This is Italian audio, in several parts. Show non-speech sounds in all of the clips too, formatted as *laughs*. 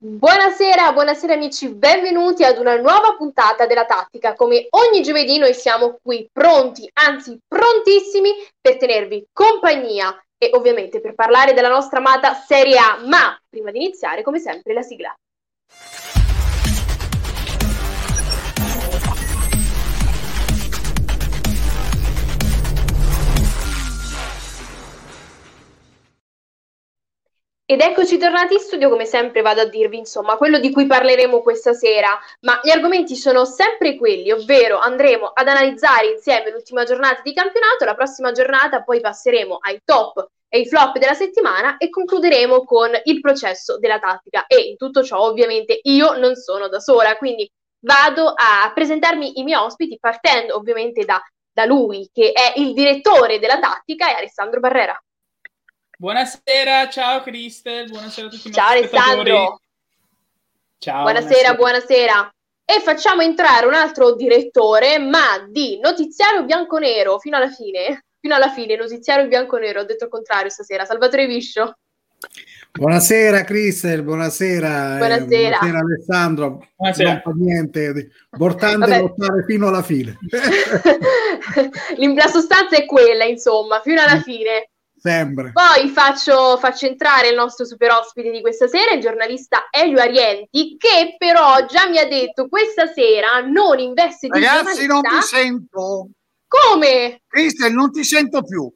Buonasera, buonasera amici, benvenuti ad una nuova puntata della Tattica. Come ogni giovedì noi siamo qui pronti, anzi prontissimi per tenervi compagnia e ovviamente per parlare della nostra amata Serie A. Ma prima di iniziare, come sempre, la sigla. Ed eccoci tornati in studio, come sempre vado a dirvi, insomma, quello di cui parleremo questa sera, ma gli argomenti sono sempre quelli, ovvero andremo ad analizzare insieme l'ultima giornata di campionato, la prossima giornata poi passeremo ai top e ai flop della settimana e concluderemo con il processo della tattica e in tutto ciò ovviamente io non sono da sola, quindi vado a presentarmi i miei ospiti partendo ovviamente da, da lui che è il direttore della tattica, è Alessandro Barrera. Buonasera, ciao Cristel, buonasera a tutti. Ciao Alessandro. Ciao. Buonasera, buonasera, buonasera. E facciamo entrare un altro direttore, ma di notiziario bianconero fino alla fine. Fino alla fine, notiziario bianconero, ho detto il contrario stasera. Salvatore Viscio. Buonasera Cristel, buonasera. Buonasera. Eh, buonasera Alessandro. Buonasera. Non fa niente, importante lottare fino alla fine. *laughs* la sostanza è quella, insomma, fino alla *laughs* fine. Sempre. Poi faccio, faccio, entrare il nostro super ospite di questa sera, il giornalista Elio Arienti, che però già mi ha detto questa sera non in veste di Ragazzi, non ti sento. Come? Cristel, non ti sento più.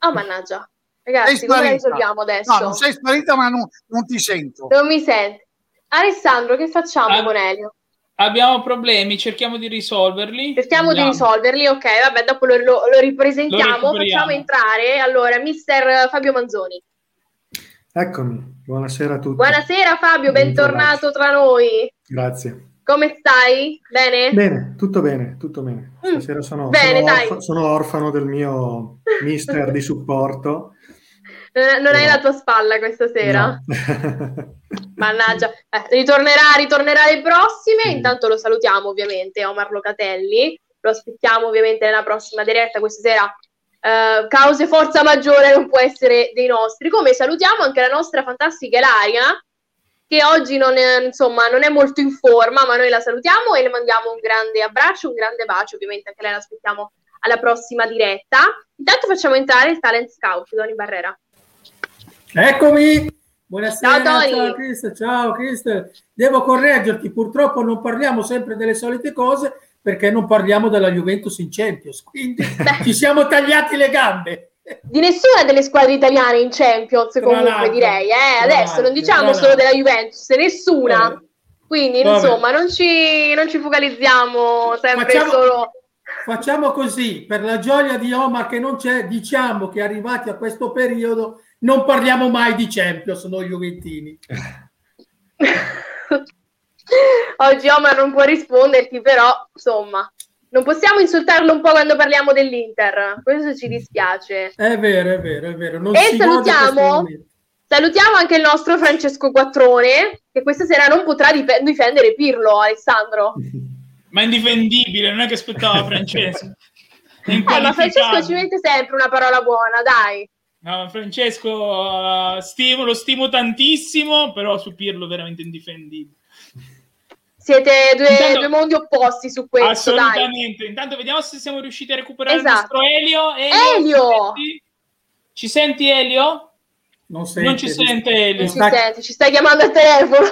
Oh, mannaggia. Ragazzi, come risolviamo adesso? No, non sei sparita, ma non, non ti sento. Non mi senti. Alessandro, che facciamo ah. con Elio? Abbiamo problemi, cerchiamo di risolverli. Cerchiamo Andiamo. di risolverli, ok, vabbè, dopo lo, lo, lo ripresentiamo. Lo Facciamo entrare allora mister Fabio Manzoni. Eccomi, buonasera a tutti. Buonasera Fabio, bentornato tra noi. Grazie. Come stai? Bene? Bene, tutto bene, tutto bene. Mm. Stasera sono, bene, sono, orf- sono orfano del mio mister di supporto non, non hai la tua spalla questa sera? No. *laughs* Mannaggia, eh, ritornerà, ritornerà le prossime. Intanto lo salutiamo ovviamente, Omar Locatelli. Lo aspettiamo ovviamente nella prossima diretta questa sera. Uh, cause forza maggiore non può essere dei nostri. Come salutiamo anche la nostra fantastica Ilaria, che oggi non è, insomma, non è molto in forma, ma noi la salutiamo e le mandiamo un grande abbraccio, un grande bacio. Ovviamente anche lei l'aspettiamo alla prossima diretta. Intanto facciamo entrare il talent scout, Doni Barrera. Eccomi! Buonasera, ciao, ciao Cristo, ciao Cristo. Devo correggerti, purtroppo non parliamo sempre delle solite cose perché non parliamo della Juventus in Champions, quindi *laughs* Beh. ci siamo tagliati le gambe. Di nessuna delle squadre italiane in Champions, comunque direi, eh? adesso non diciamo solo della Juventus, nessuna. Vabbè. Quindi Vabbè. insomma non ci, non ci focalizziamo sempre facciamo, solo... Facciamo così, per la gioia di Omar che non c'è, diciamo che arrivati a questo periodo non parliamo mai di Champions, noi Juventini. *laughs* Oggi Omar non può risponderti, però insomma, non possiamo insultarlo un po' quando parliamo dell'Inter, questo ci dispiace. È vero, è vero, è vero. Non e salutiamo, salutiamo anche il nostro Francesco Quattrone, che questa sera non potrà dif- difendere Pirlo, Alessandro. *laughs* Ma è indifendibile, non è che aspettava Francesco. eh, ma Francesco ci mette sempre una parola buona, dai. No, Francesco, uh, stimo, lo stimo tantissimo, però su Pirlo veramente indifendibile. Siete due, Intanto, due, mondi opposti su questo. Assolutamente. Dai. Intanto vediamo se siamo riusciti a recuperare esatto. il nostro Elio. Elio! Elio! Ci senti Elio? Non, sente, non ci sente Elio. Non ci senti, ci stai chiamando al telefono.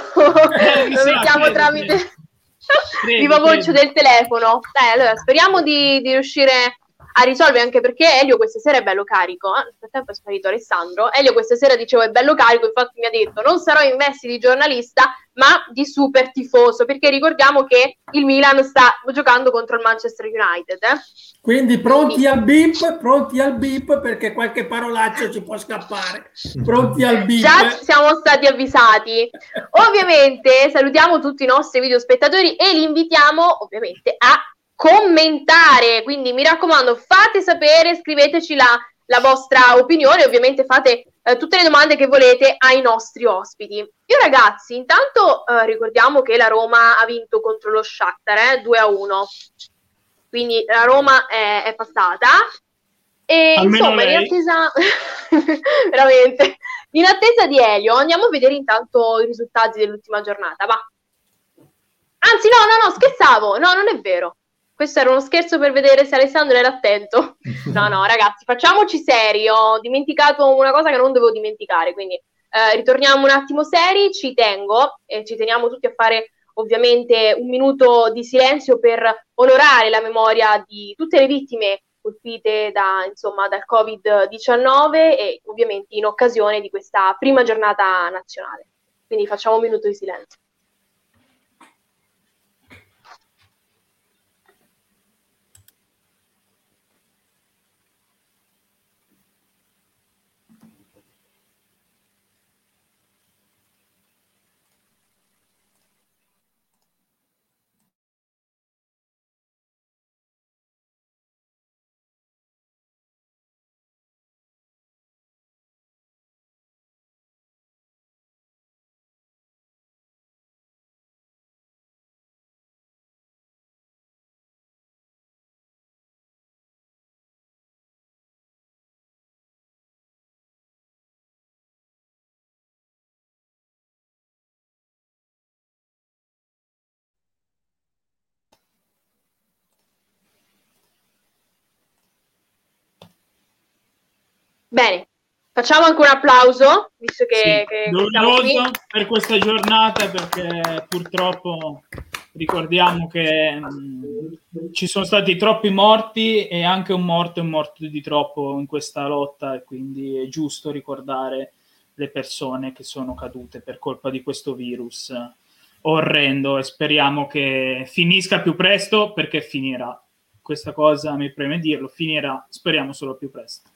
Eh, *laughs* Lo mettiamo tramite *laughs* viva voce del telefono. Dai, allora speriamo di, di riuscire a risolvere anche perché Elio questa sera è bello carico. Eh? Nel frattempo è sparito Alessandro. Elio questa sera dicevo è bello carico, infatti mi ha detto non sarò in vesti di giornalista, ma di super tifoso, perché ricordiamo che il Milan sta giocando contro il Manchester United. Eh? Quindi pronti Quindi. al bip, pronti al bip perché qualche parolaccio ci può scappare. Pronti al bip. Già siamo stati avvisati. Ovviamente salutiamo tutti i nostri video spettatori e li invitiamo ovviamente a commentare. Quindi mi raccomando, fate sapere, scriveteci la, la vostra opinione, ovviamente fate eh, tutte le domande che volete ai nostri ospiti. Io ragazzi, intanto eh, ricordiamo che la Roma ha vinto contro lo Shakhtar eh, 2 a 1. Quindi la Roma è, è passata. E Almeno insomma, lei. in attesa *laughs* veramente in attesa di Elio, andiamo a vedere intanto i risultati dell'ultima giornata. Va. Anzi, no, no, no, scherzavo. No, non è vero. Questo era uno scherzo per vedere se Alessandro era attento. *laughs* No, no, ragazzi, facciamoci seri. Ho dimenticato una cosa che non dovevo dimenticare, quindi eh, ritorniamo un attimo seri. Ci tengo e ci teniamo tutti a fare ovviamente un minuto di silenzio per onorare la memoria di tutte le vittime colpite da, insomma, dal Covid-19 e ovviamente in occasione di questa prima giornata nazionale. Quindi facciamo un minuto di silenzio. Bene, facciamo anche un applauso, visto che, sì, che doveroso per questa giornata, perché purtroppo ricordiamo che mh, mm, ci sono stati troppi morti e anche un morto è un morto di troppo in questa lotta e quindi è giusto ricordare le persone che sono cadute per colpa di questo virus orrendo e speriamo che finisca più presto perché finirà. Questa cosa mi preme dirlo, finirà, speriamo solo più presto.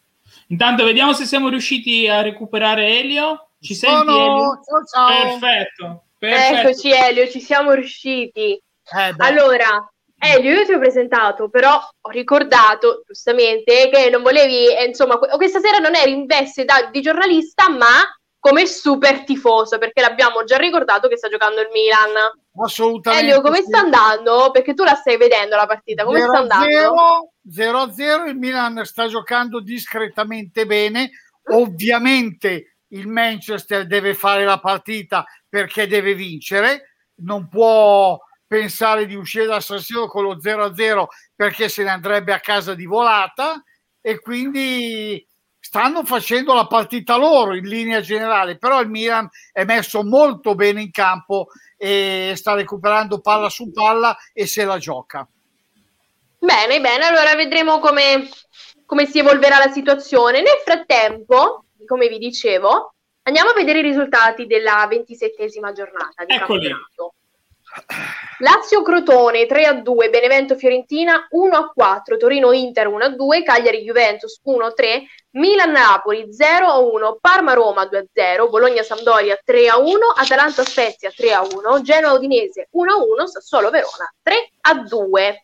Intanto vediamo se siamo riusciti a recuperare Elio. Ci senti Elio? Ciao, ciao. Perfetto, perfetto. Eccoci Elio, ci siamo riusciti. Eh allora, Elio, io ti ho presentato, però ho ricordato giustamente che non volevi, eh, insomma, questa sera non eri in veste da, di giornalista, ma come super tifoso, perché l'abbiamo già ricordato che sta giocando il Milan. Assolutamente. Elio, come sì. sta andando? Perché tu la stai vedendo la partita, come 0 sta andando? 0-0, il Milan sta giocando discretamente bene, ovviamente il Manchester deve fare la partita perché deve vincere, non può pensare di uscire da San Siro con lo 0-0 perché se ne andrebbe a casa di volata. E quindi stanno facendo la partita loro in linea generale, però il Milan è messo molto bene in campo e sta recuperando palla su palla e se la gioca. Bene, bene, allora vedremo come, come si evolverà la situazione. Nel frattempo, come vi dicevo, andiamo a vedere i risultati della ventisettesima giornata di Eccoli. campionato. Lazio Crotone 3 a 2, Benevento Fiorentina 1 a 4, Torino Inter 1 a 2, Cagliari Juventus 1 a 3, Milan Napoli 0 a 1, Parma Roma 2 a 0, Bologna Sampdoria 3 a 1, Atalanta Spezia 3 a 1, Genoa Udinese 1 a 1, Sassuolo Verona 3 a 2.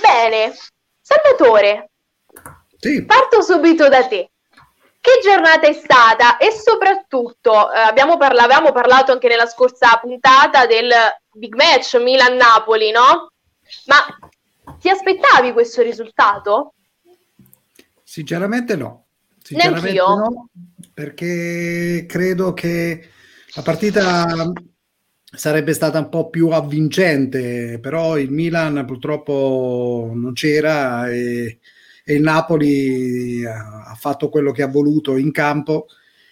Bene, Salvatore, sì. parto subito da te. Che giornata è stata? E soprattutto, eh, abbiamo parla- avevamo parlato anche nella scorsa puntata del big match Milan-Napoli, no? Ma ti aspettavi questo risultato? Sinceramente no. Sinceramente Neanch'io. no, perché credo che la partita sarebbe stata un po' più avvincente, però il Milan purtroppo non c'era e e il Napoli ha fatto quello che ha voluto in campo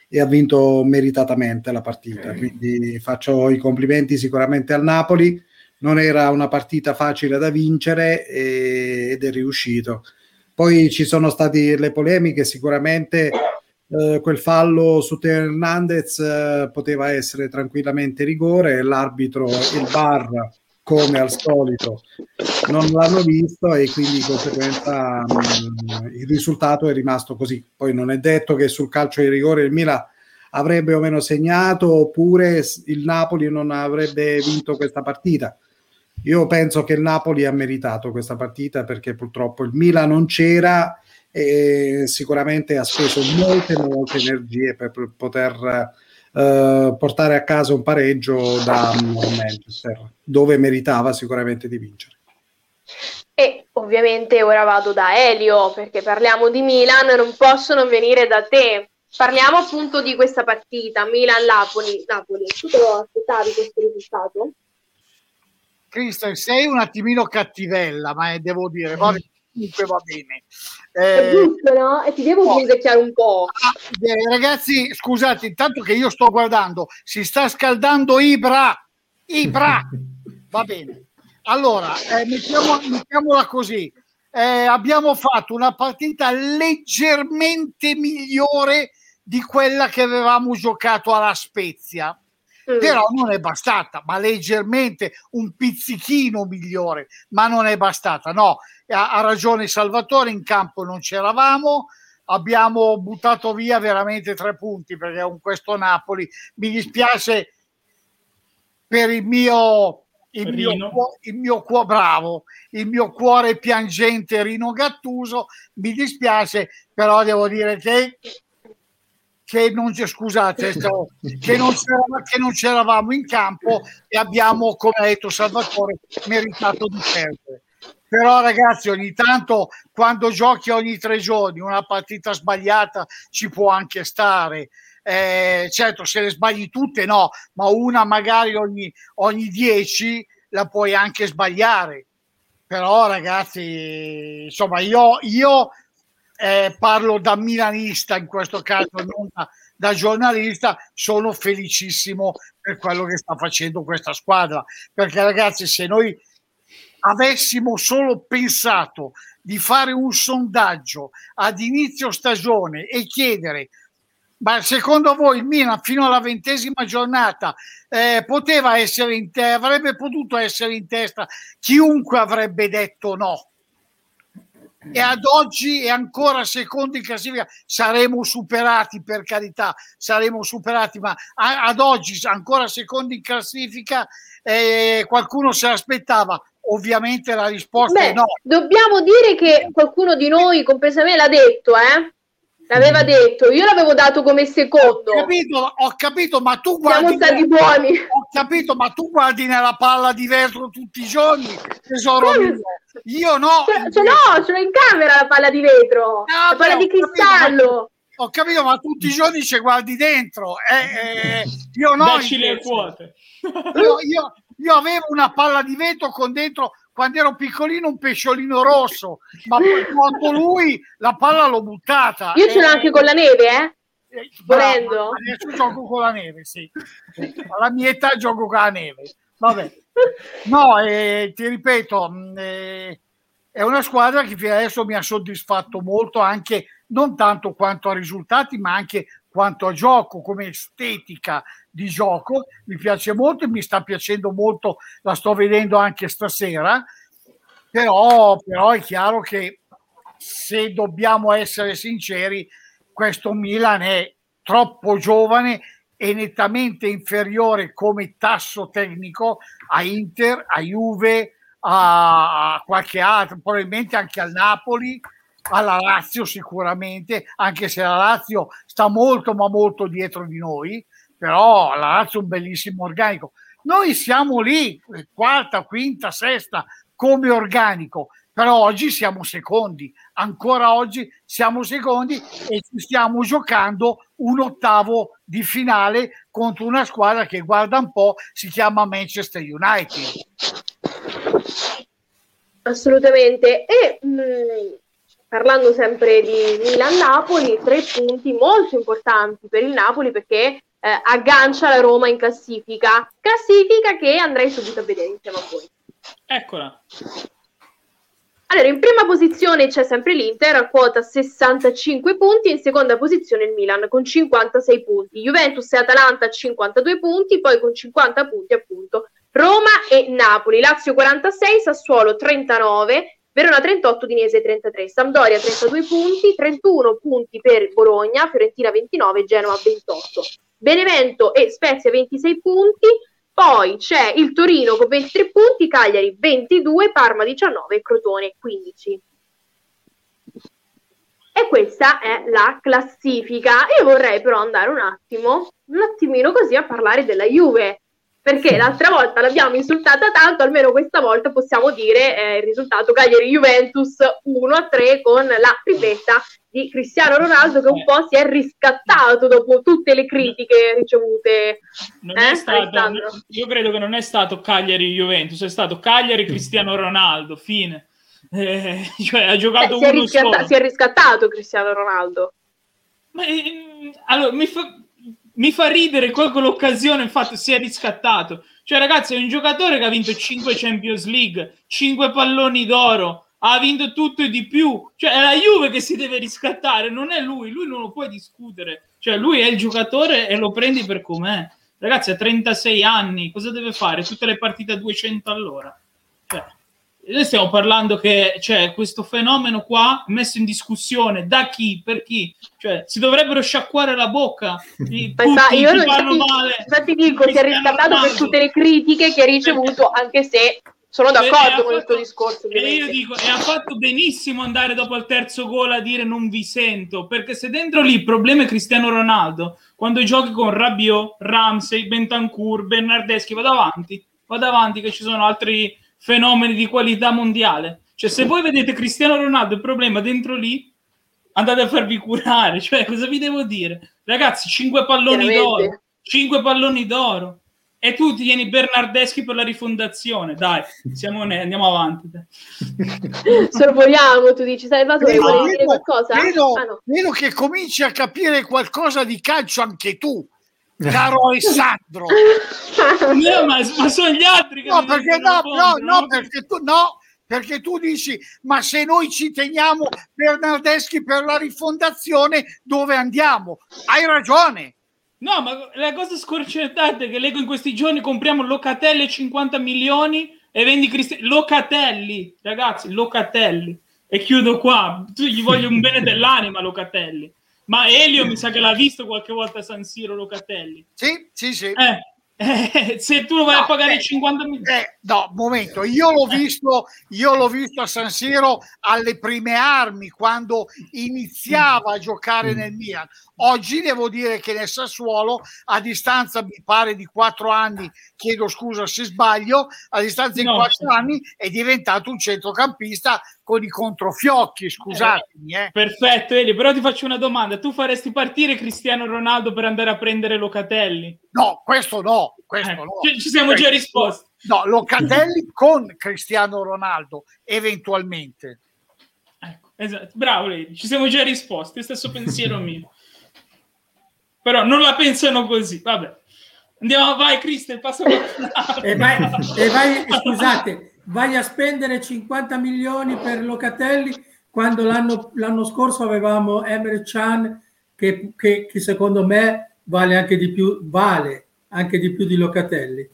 e ha vinto meritatamente la partita. Quindi faccio i complimenti sicuramente al Napoli. Non era una partita facile da vincere ed è riuscito. Poi ci sono state le polemiche, sicuramente eh, quel fallo su Teo Hernandez eh, poteva essere tranquillamente rigore, l'arbitro, il bar come al solito non l'hanno visto e quindi di conseguenza mh, mm, il risultato è rimasto così. Poi non è detto che sul calcio di rigore il Milan avrebbe o meno segnato oppure il Napoli non avrebbe vinto questa partita. Io penso che il Napoli ha meritato questa partita perché purtroppo il Milan non c'era e sicuramente ha speso molte, molte energie per poter eh, portare a casa un pareggio da Manchester, dove meritava sicuramente di vincere. E ovviamente ora vado da Elio perché parliamo di Milan, non posso non venire da te. Parliamo appunto di questa partita, Milan-Napoli. Napoli, tu te lo aspettavi questo risultato? Cristian, sei un attimino cattivella, ma devo dire, va comunque va bene. Eh, è giusto, no? E ti devo no. punzecchiare un po'. Ah, eh, ragazzi, scusate, intanto che io sto guardando, si sta scaldando Ibra. Ibra! *laughs* Va bene. Allora, eh, mettiamo, mettiamola così. Eh, abbiamo fatto una partita leggermente migliore di quella che avevamo giocato alla Spezia. Mm. Però non è bastata, ma leggermente un pizzichino migliore, ma non è bastata. No, ha, ha ragione Salvatore, in campo non c'eravamo, abbiamo buttato via veramente tre punti perché con questo Napoli mi dispiace per il mio il mio, il mio cuore bravo, il mio cuore piangente Rino Gattuso, mi dispiace, però devo dire che, che non c'è, scusate, che non, che non c'eravamo in campo e abbiamo, come ha detto Salvatore, meritato di perdere. Però ragazzi, ogni tanto quando giochi ogni tre giorni una partita sbagliata ci può anche stare eh, certo se le sbagli tutte no, ma una magari ogni, ogni dieci la puoi anche sbagliare. Però ragazzi, insomma, io, io eh, parlo da milanista in questo caso, non da, da giornalista, sono felicissimo per quello che sta facendo questa squadra. Perché ragazzi, se noi avessimo solo pensato di fare un sondaggio ad inizio stagione e chiedere ma secondo voi il Milan fino alla ventesima giornata eh, poteva essere in te- avrebbe potuto essere in testa? Chiunque avrebbe detto no. E ad oggi è ancora secondo in classifica. Saremo superati per carità, saremo superati, ma ad oggi ancora secondo in classifica. Eh, qualcuno se l'aspettava. Ovviamente la risposta Beh, è no. Dobbiamo dire che qualcuno di noi, compreso me, l'ha detto, eh? L'aveva detto, io l'avevo dato come secondo. Ho capito, ho capito, ma tu guardi. Siamo stati buoni. Ho capito, ma tu guardi nella palla di vetro tutti i giorni, tesoro mio. Io no. Ce, ce l'ho, ce l'ho in camera la palla di vetro. Ah, la palla beh, di cristallo. Capito, ho capito, ma tutti i giorni ci guardi dentro. Eh, eh, io no. le quote. Io, io, io avevo una palla di vetro con dentro quando ero piccolino un pesciolino rosso, ma poi quando lui la palla l'ho buttata. Io ce l'ho anche con la neve, eh? eh Volendo. Adesso gioco con la neve, sì. Alla mia età gioco con la neve. Vabbè. No, eh, ti ripeto, mm, eh, è una squadra che fino adesso mi ha soddisfatto molto, anche non tanto quanto a risultati, ma anche quanto a gioco, come estetica di gioco, mi piace molto mi sta piacendo molto, la sto vedendo anche stasera, però, però è chiaro che se dobbiamo essere sinceri, questo Milan è troppo giovane e nettamente inferiore come tasso tecnico a Inter, a Juve, a qualche altro, probabilmente anche al Napoli, alla Lazio sicuramente, anche se la Lazio sta molto ma molto dietro di noi, però la Lazio è un bellissimo organico. Noi siamo lì, quarta, quinta, sesta, come organico, però oggi siamo secondi, ancora oggi siamo secondi e ci stiamo giocando un ottavo di finale contro una squadra che guarda un po' si chiama Manchester United. Assolutamente. E mh, mm, parlando sempre di Milan-Napoli, tre punti molto importanti per il Napoli perché eh, aggancia la Roma in classifica, classifica che andrei subito a vedere insieme a voi. Eccola. Allora, in prima posizione c'è sempre l'Inter a quota 65 punti, in seconda posizione il Milan con 56 punti, Juventus e Atalanta a 52 punti, poi con 50 punti appunto Roma e Napoli, Lazio 46, Sassuolo 39, Verona 38, Dinese 33, Sampdoria 32 punti, 31 punti per Bologna, Fiorentina 29, Genova 28, Benevento e Spezia 26 punti, poi c'è il Torino con 23 punti, Cagliari 22, Parma 19 e Crotone 15. E questa è la classifica. Io vorrei però andare un attimo, un attimino così a parlare della Juve, perché l'altra volta l'abbiamo insultata tanto, almeno questa volta possiamo dire eh, il risultato Cagliari-Juventus 1-3 con la tripletta di Cristiano Ronaldo che un po' si è riscattato dopo tutte le critiche ricevute. Non eh, stato, io credo che non è stato Cagliari-Juventus, è stato Cagliari-Cristiano Ronaldo, fine. Eh, *laughs* cioè ha giocato eh, si, è riscatta- si è riscattato Cristiano Ronaldo. Ma, eh, allora, mi fa mi fa ridere colgo l'occasione, infatti si è riscattato. Cioè, ragazzi, è un giocatore che ha vinto 5 Champions League, 5 palloni d'oro, ha vinto tutto e di più. Cioè, è la Juve che si deve riscattare, non è lui, lui non lo puoi discutere. Cioè, lui è il giocatore e lo prendi per com'è. Ragazzi, ha 36 anni, cosa deve fare? Tutte le partite a 200 all'ora. Cioè, noi stiamo parlando che c'è questo fenomeno qua messo in discussione da chi, per chi, cioè si dovrebbero sciacquare la bocca. Tutti Pensa, io non, infatti, male, infatti dico si è riscattato per tutte le critiche che ha ricevuto, anche se sono d'accordo con il tuo discorso. E io dico, e ha fatto benissimo andare dopo il terzo gol a dire non vi sento, perché se dentro lì il problema è Cristiano Ronaldo, quando giochi con Rabiot, Ramsey, Bentancur, Bernardeschi, vado avanti, vado avanti che ci sono altri fenomeni di qualità mondiale. Cioè, se voi vedete Cristiano Ronaldo, il problema dentro lì, andate a farvi curare. *laughs* Cioè, cosa vi devo dire? Ragazzi, 5 palloni d'oro. 5 palloni d'oro. E tu ti tieni Bernardeschi per la rifondazione. Dai, siamo ne- andiamo avanti. *laughs* Sorvoliamo, tu dici, Salvatore, vedo, volevi dire qualcosa? Vedo, ah, no. vedo che cominci a capire qualcosa di calcio anche tu caro *laughs* Alessandro. no, ma, ma, sono gli altri che no, perché no, no, no, perché tu no, perché tu dici ma se noi ci teniamo Bernardeschi per la rifondazione dove andiamo? Hai ragione. No, ma la cosa scorcettata è che leggo in questi giorni compriamo Locatelli a 50 milioni e vendi Cristiano Locatelli, ragazzi, Locatelli. E chiudo qua. Tu gli voglio un bene *laughs* dell'anima Locatelli. Ma Elio mi sa che l'ha visto qualche volta a San Siro Locatelli. Sì, sì, sì. Eh, eh, se tu lo vai no, a pagare eh, 50 milioni. Eh, no, momento, io l'ho visto, io l'ho visto a San Siro alle prime armi quando iniziava a giocare nel Milan. Oggi devo dire che nel Sassuolo, a distanza mi pare di quattro anni, chiedo scusa se sbaglio, a distanza di quattro anni è diventato un centrocampista con i controfiocchi, scusatemi. Eh. Perfetto, Elio, però ti faccio una domanda. Tu faresti partire Cristiano Ronaldo per andare a prendere Locatelli? No, questo no, questo eh, no. Ci siamo questo, già risposti. No, Locatelli con Cristiano Ronaldo, eventualmente. Ecco, esatto. Bravo, Elio, ci siamo già risposti, stesso pensiero *laughs* mio però non la pensano così. Vabbè. Andiamo, vai Cristian, passa e vai, e vai, scusate, vai a spendere 50 milioni per Locatelli quando l'anno, l'anno scorso avevamo Emre Chan che, che, che, secondo me vale anche di più, vale anche di più di Locatelli.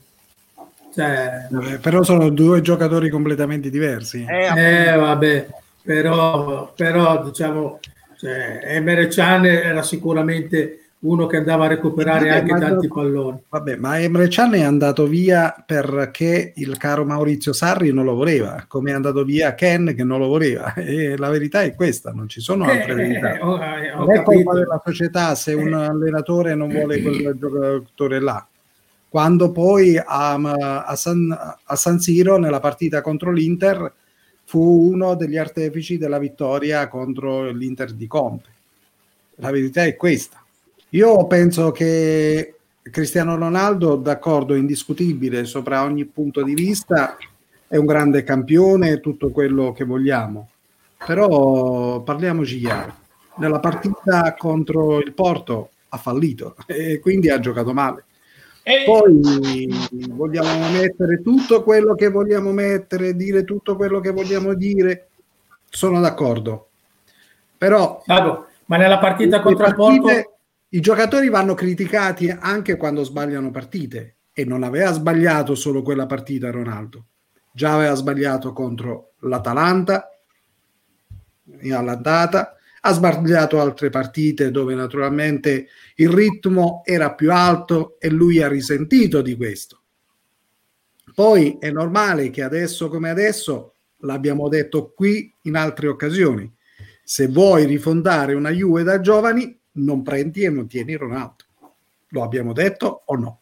Cioè, vabbè, però sono due giocatori completamente diversi. Eh, eh vabbè, però, però diciamo, cioè, Emre Chan era sicuramente uno che andava a recuperare vabbè, anche tanti dopo, palloni. Vabbè, ma Emre Can è andato via perché il caro Maurizio Sarri non lo voleva, come è andato via Ken che non lo voleva. *laughs* E la verità è questa, non ci sono altre eh, verità. Eh, ho, ho non è colpa della società se un eh. allenatore non vuole quel *clears throat* giocatore là. Quando poi a, a, San, a San Siro, nella partita contro l'Inter, fu uno degli artefici della vittoria contro l'Inter di Conte. La verità è questa io penso che Cristiano Ronaldo, d'accordo, indiscutibile sopra ogni punto di vista, è un grande campione, tutto quello che vogliamo. Però parliamoci chiaro, nella partita contro il Porto ha fallito *laughs* e quindi ha giocato male. Poi vogliamo mettere tutto quello che vogliamo mettere, dire tutto quello che vogliamo dire, sono d'accordo. Però... ma nella partita contro il Porto i giocatori vanno criticati anche quando sbagliano partite e non aveva sbagliato solo quella partita Ronaldo, già aveva sbagliato contro l'Atalanta all'andata, ha sbagliato altre partite dove naturalmente il ritmo era più alto e lui ha risentito di questo. Poi è normale che adesso come adesso, l'abbiamo detto qui in altre occasioni, se vuoi rifondare una Juve da giovani, non prendi e non tieni Ronaldo. Lo abbiamo detto o no?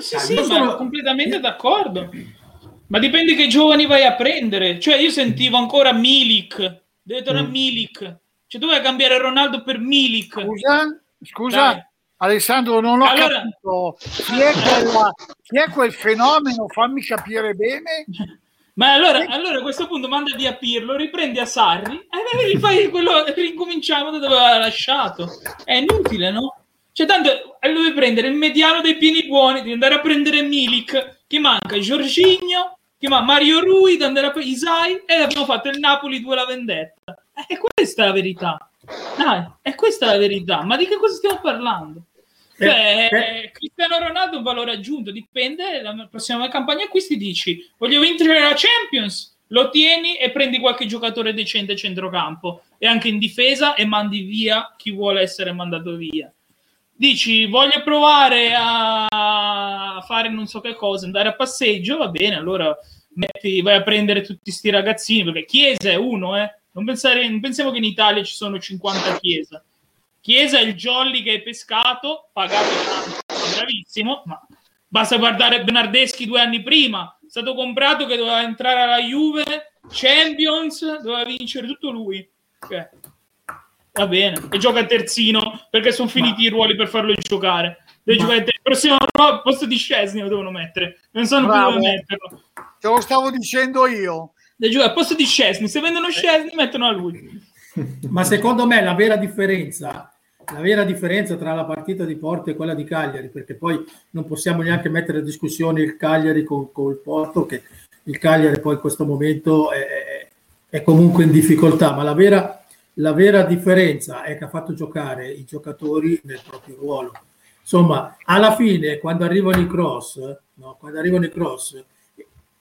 sì, sì, ma sono completamente d'accordo. Ma dipende che giovani vai a prendere. Cioè, io sentivo ancora Milik, deve tornare mm. Milik. Cioè, doveva cambiare Ronaldo per Milik. Scusa, scusa. Dai. Alessandro, non ho allora, capito chi è, quella, chi è, quel fenomeno, fammi capire bene. *laughs* Ma allora, allora, a questo punto manda via Pirlo, riprendi a Sarri e rifai quello, ricominciamo da dove aveva lasciato. È inutile, no? Cioè, tanto deve prendere il mediano dei pieni buoni, di andare a prendere Milik, che manca Giorginio, che manca Mario Rui, di andare a prendere Isai e abbiamo fatto il Napoli 2 la vendetta. E questa è la verità. Dai, è questa la verità. Ma di che cosa stiamo parlando? Cioè, eh, Cristiano Ronaldo è un valore aggiunto, dipende, la prossima campagna acquisti dici voglio vincere la Champions, lo tieni e prendi qualche giocatore decente a centrocampo e anche in difesa e mandi via chi vuole essere mandato via. Dici voglio provare a fare non so che cosa, andare a passeggio, va bene, allora metti, vai a prendere tutti questi ragazzini, perché Chiesa è uno, eh. Non, pensare, non pensiamo che in Italia ci sono 50 Chiesa Chiesa è il jolly che hai pescato, pagato tanto, bravissimo, ma basta guardare Bernardeschi due anni prima, è stato comprato che doveva entrare alla Juve, Champions, doveva vincere tutto lui. Okay. Va bene, e gioca a terzino perché sono finiti ma... i ruoli per farlo giocare. Deve ma... giocare prossimo posto di Scesni lo devono mettere, non sanno Bravo. più dove metterlo. Te lo stavo dicendo io. Deve giocare al posto di Scesni, se vendono Scesni mettono a lui. Ma secondo me la vera differenza, la vera differenza tra la partita di Porto e quella di Cagliari, perché poi non possiamo neanche mettere in discussione il Cagliari con, il Porto, che il Cagliari poi in questo momento è, è comunque in difficoltà, ma la vera, la vera differenza è che ha fatto giocare i giocatori nel proprio ruolo. Insomma, alla fine, quando arrivano i cross, no, quando arrivano i cross,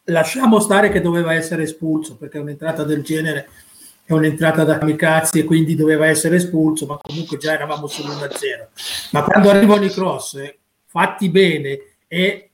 lasciamo stare che doveva essere espulso, perché un'entrata del genere è un'entrata da Mikazzi e quindi doveva essere espulso, ma comunque già eravamo sull'1-0. Ma quando arrivano i cross fatti bene e,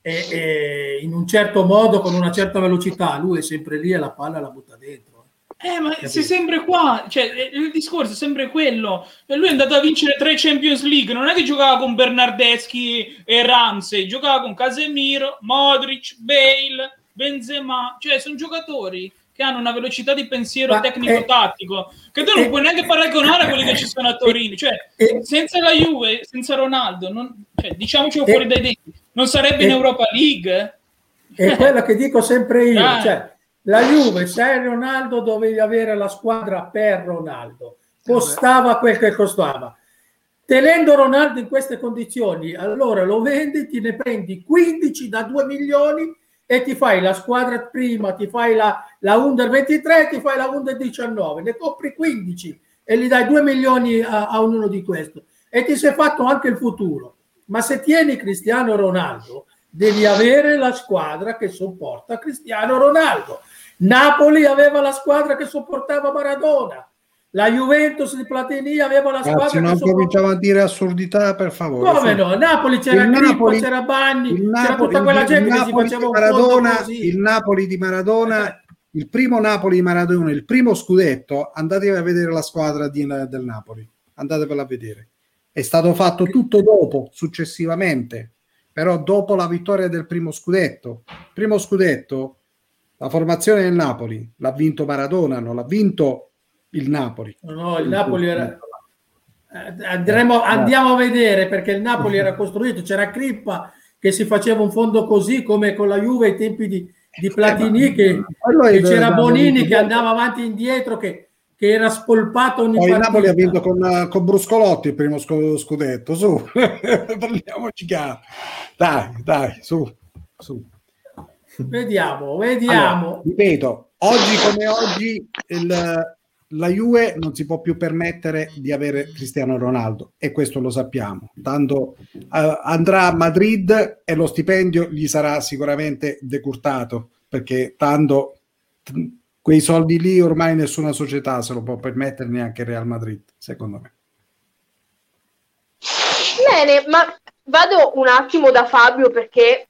e, e, in un certo modo, con una certa velocità, lui è sempre lì e la palla la butta dentro. Eh, ma sei sempre qua, cioè, eh, il discorso è sempre quello. Lui è andato a vincere tre Champions League, non è che giocava con Bernardeschi e Ramsey, giocava con Casemiro, Modric, Bale, Benzema, cioè sono giocatori che hanno una velocità di pensiero tecnico-tattico, che tu non puoi neanche paragonare a quelli che ci sono a Torino. Cioè, senza la Juve, senza Ronaldo, non, cioè, diciamocelo fuori dai denti, non sarebbe in Europa League. È quello che dico sempre io. Ah. Cioè, la Juve, se Ronaldo, dovevi avere la squadra per Ronaldo. Costava quel che costava. Tenendo Ronaldo in queste condizioni, allora lo vendi, ti ne prendi 15 da 2 milioni e ti fai la squadra prima, ti fai la, la Under 23 ti fai la Under 19, ne compri 15 e gli dai 2 milioni a, a ognuno di questi e ti sei fatto anche il futuro. Ma se tieni Cristiano Ronaldo, devi avere la squadra che sopporta Cristiano Ronaldo. Napoli aveva la squadra che sopportava Maradona. La Juventus di Platini aveva la squadra. Ragazzi, non cominciamo a dire assurdità, per favore. Come no? Napoli c'era il Grippo, c'era Bagni, il c'era tutta quella gente che si faceva un Maradona, Il Napoli di Maradona, il primo Napoli di Maradona, il primo scudetto, andatevi a vedere la squadra di, del Napoli. Andatevela a vedere. È stato fatto tutto dopo, successivamente, però dopo la vittoria del primo scudetto. Primo scudetto, la formazione del Napoli l'ha vinto Maradona, non l'ha vinto il Napoli. No, il Napoli era... Eh, andremo, andiamo a vedere perché il Napoli era *laughs* costruito, c'era Crippa che si faceva un fondo così come con la Juve ai tempi di, di eh, Platini che, che c'era Bonini che andava avanti e indietro che, che era spolpato ogni Poi il Napoli ha vinto con, con, Bruscolotti il primo scudetto su. *laughs* Parliamoci chiaro. Dai dai su, su. vediamo vediamo. Allora, ripeto oggi come oggi il, la Juve non si può più permettere di avere Cristiano Ronaldo e questo lo sappiamo. Tanto uh, andrà a Madrid e lo stipendio gli sarà sicuramente decurtato perché tanto t- quei soldi lì ormai nessuna società se lo può permettere neanche Real Madrid, secondo me. Bene, ma vado un attimo da Fabio perché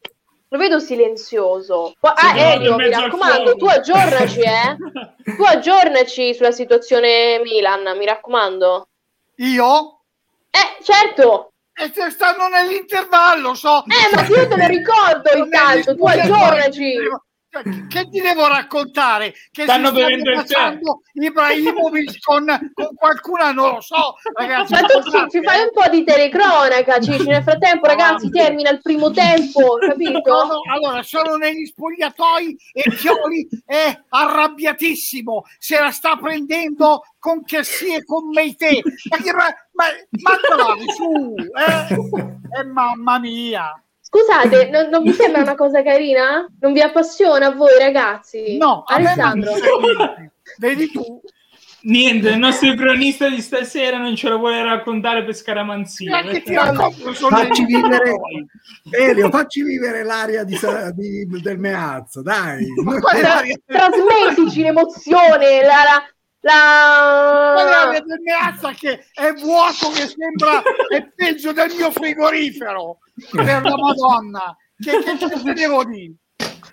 lo vedo silenzioso. Ah, Elio, mi raccomando, tu aggiornaci, eh? *laughs* tu aggiornaci sulla situazione Milan, mi raccomando. Io? Eh, certo. E se stanno nell'intervallo, so. Eh, ma io te lo ricordo *laughs* il calcio, tu aggiornaci. Cioè, che ti devo raccontare? Che stanno bevendo il tè Ibrahimovic con, con qualcuna, non lo so, ragazzi. Ma tu ci, ci, fai un po' di telecronaca, Cici. Nel frattempo, ragazzi, termina il primo tempo, capito? allora, sono negli spogliatoi e Chioli è arrabbiatissimo, se la sta prendendo con Chessie e con Meite. Ma, ma, ma, ma su, eh? eh, mamma mia. Scusate, *laughs* non, non, vi sembra una cosa carina? Non vi appassiona a voi, ragazzi? No, Alessandro. Vedi tu. Niente, il nostro cronista di stasera non ce lo vuole raccontare per scaramanzia. Facci vivere, Elio, facci vivere l'aria di, di, del meazzo, dai. Tra, trasmettici l'emozione, la, la, la... del meazza che è vuoto, che sembra è peggio del mio frigorifero per la Madonna. Che, che, che devo dire?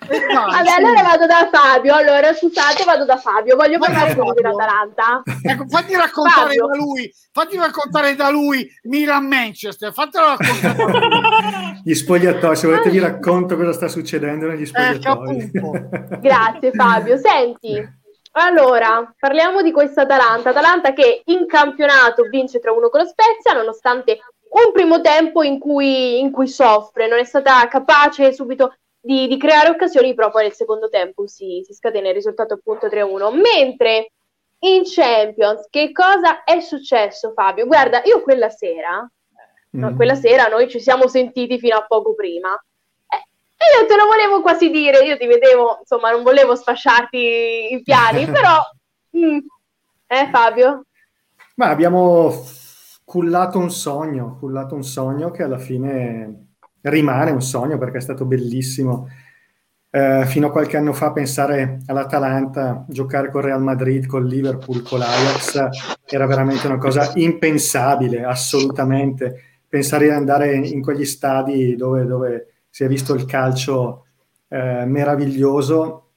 Vabbè, allora vado da Fabio. Allora, scusate, vado da Fabio. Voglio parlare con lui dell'Atalanta. Ecco, fatti raccontare Fabio. da lui, fatti raccontare da lui Milan Manchester. Fatelo raccontare. Gli spogliatoi, se volete vi racconto cosa sta succedendo negli spogliatoi. Eh, *laughs* Grazie Fabio. Senti, allora, parliamo di questa Atalanta. Atalanta che in campionato vince 3-1 con lo Spezia, nonostante un primo tempo in cui, in cui soffre, non è stata capace subito di, di, creare occasioni, però poi nel secondo tempo si, si scatena il risultato appunto 3-1. Mentre in Champions, che cosa è successo Fabio? Guarda, io quella sera, mm. no, quella sera noi ci siamo sentiti fino a poco prima. E io te lo volevo quasi dire, io ti vedevo, insomma, non volevo sfasciarti i piani, *laughs* però... Mm, eh Fabio? Ma abbiamo cullato un sogno, cullato un sogno che alla fine rimane un sogno perché è stato bellissimo. Eh, fino a qualche anno fa pensare all'Atalanta, giocare con Real Madrid, con Liverpool, con l'Ajax era veramente una cosa impensabile, assolutamente. Pensare di andare in quegli stadi dove, dove si è visto il calcio eh, meraviglioso.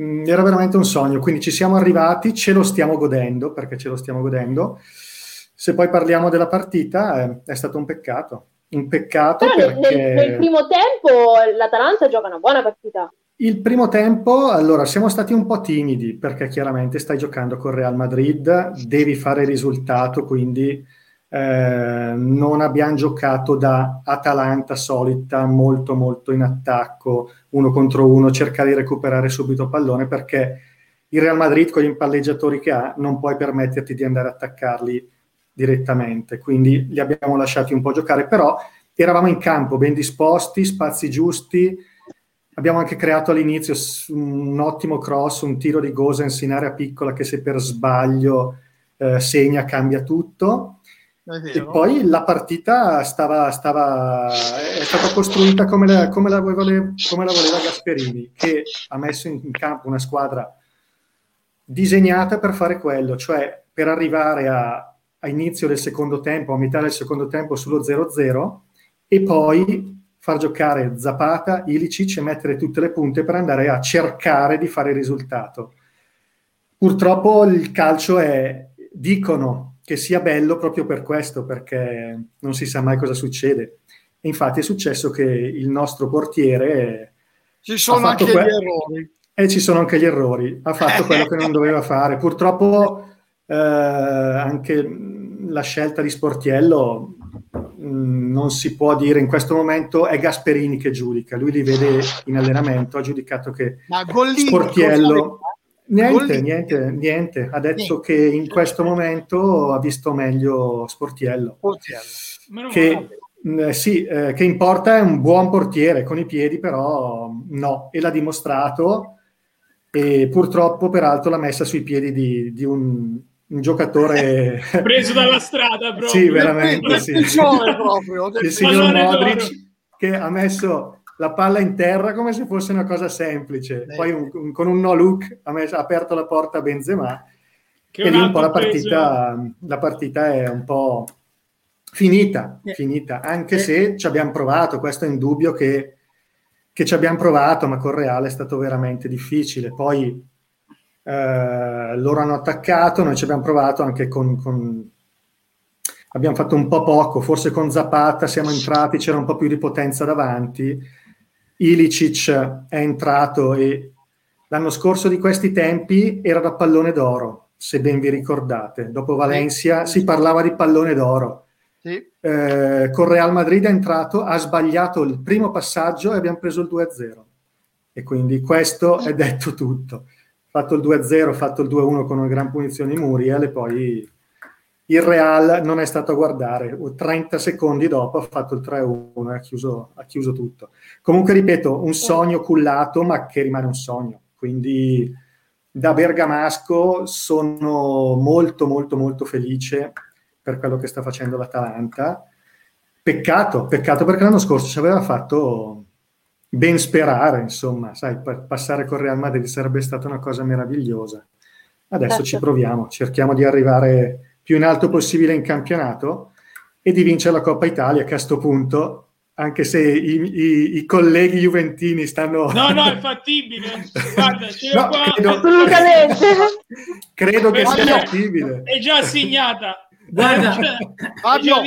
Mm, era veramente un sogno, quindi ci siamo arrivati, ce lo stiamo godendo, perché ce lo stiamo godendo. Se poi parliamo della partita, eh, è stato un peccato. Un peccato Però perché... nel, nel primo tempo l'Atalanta gioca una buona partita. Il primo tempo, allora, siamo stati un po' timidi perché chiaramente stai giocando con Real Madrid, devi fare risultato, quindi eh, non abbiamo giocato da Atalanta solita, molto molto in attacco, uno contro uno, cercare di recuperare subito pallone perché il Real Madrid con gli impalleggiatori che ha non puoi permetterti di andare a attaccarli direttamente, quindi li abbiamo lasciati un po' giocare, però eravamo in campo ben disposti, spazi giusti, abbiamo anche creato all'inizio un ottimo cross, un tiro di Gosens in area piccola che se per sbaglio eh, segna cambia tutto e poi la partita stava, stava, è stata costruita come la, come, la voleva, come la, voleva, Gasperini, che ha messo in, campo una squadra disegnata per fare quello, cioè per arrivare a, a inizio del secondo tempo, a metà del secondo tempo sullo 0-0 e poi far giocare Zapata, Ilicic e mettere tutte le punte per andare a cercare di fare il risultato. Purtroppo il calcio è, dicono, che sia bello proprio per questo, perché non si sa mai cosa succede. E infatti è successo che il nostro portiere... Ci sono anche que- gli errori. E ci sono anche gli errori. Ha fatto quello che non doveva fare. Purtroppo eh, anche la scelta di Sportiello mh, mm, non si può dire in questo momento è Gasperini che giudica. Lui li vede in allenamento, ha giudicato che Sportiello... Niente, niente, niente. Ha detto niente. che in questo momento ha visto meglio Sportiello. Sportiello. Che, mh, eh, sì, eh, che importa è un buon portiere, con i piedi però no, e l'ha dimostrato e purtroppo peraltro l'ha messa sui piedi di, di un, un, giocatore... *laughs* Preso dalla strada proprio. sì, veramente, sì. Il signor Modric che ha messo la palla in terra come se fosse una cosa semplice. Beh. Poi un, un, con un no look ha, messo, ha, aperto la porta a Benzema che e lì un po' la partita, la partita, è un po' finita, eh. finita. anche eh. se ci abbiamo provato, questo è indubbio che, che ci abbiamo provato, ma con Reale è stato veramente difficile. Poi eh, loro hanno attaccato, noi ci abbiamo provato anche con, con abbiamo fatto un po' poco, forse con Zapata siamo entrati, c'era un po' più di potenza davanti. Ilicic è entrato e l'anno scorso di questi tempi era da pallone d'oro, se ben vi ricordate. Dopo Valencia si parlava di pallone d'oro. Sì. Eh, con Real Madrid è entrato, ha sbagliato il primo passaggio e abbiamo preso il 2-0. E quindi questo è detto tutto. Fatto il 2-0, fatto il 2-1 con una gran punizione di Muriel e poi il Real non è stato a guardare, 30 secondi dopo ha fatto il 3-1 e ha chiuso, ha chiuso tutto. Comunque, ripeto, un sogno cullato, ma che rimane un sogno. Quindi da bergamasco sono molto, molto, molto felice per quello che sta facendo l'Atalanta. Peccato, peccato perché l'anno scorso ci aveva fatto ben sperare, insomma, sai, passare con Real Madrid sarebbe stata una cosa meravigliosa. Adesso certo. ci proviamo, cerchiamo di arrivare più in alto possibile in campionato e di vincere la Coppa Italia, che a questo punto, anche se i, i, i, colleghi juventini stanno... No, no, è *laughs* fattibile. Guarda, no, qua... credo, Assolutamente. Credo che sia fattibile. È già assegnata. Guarda, Fabio,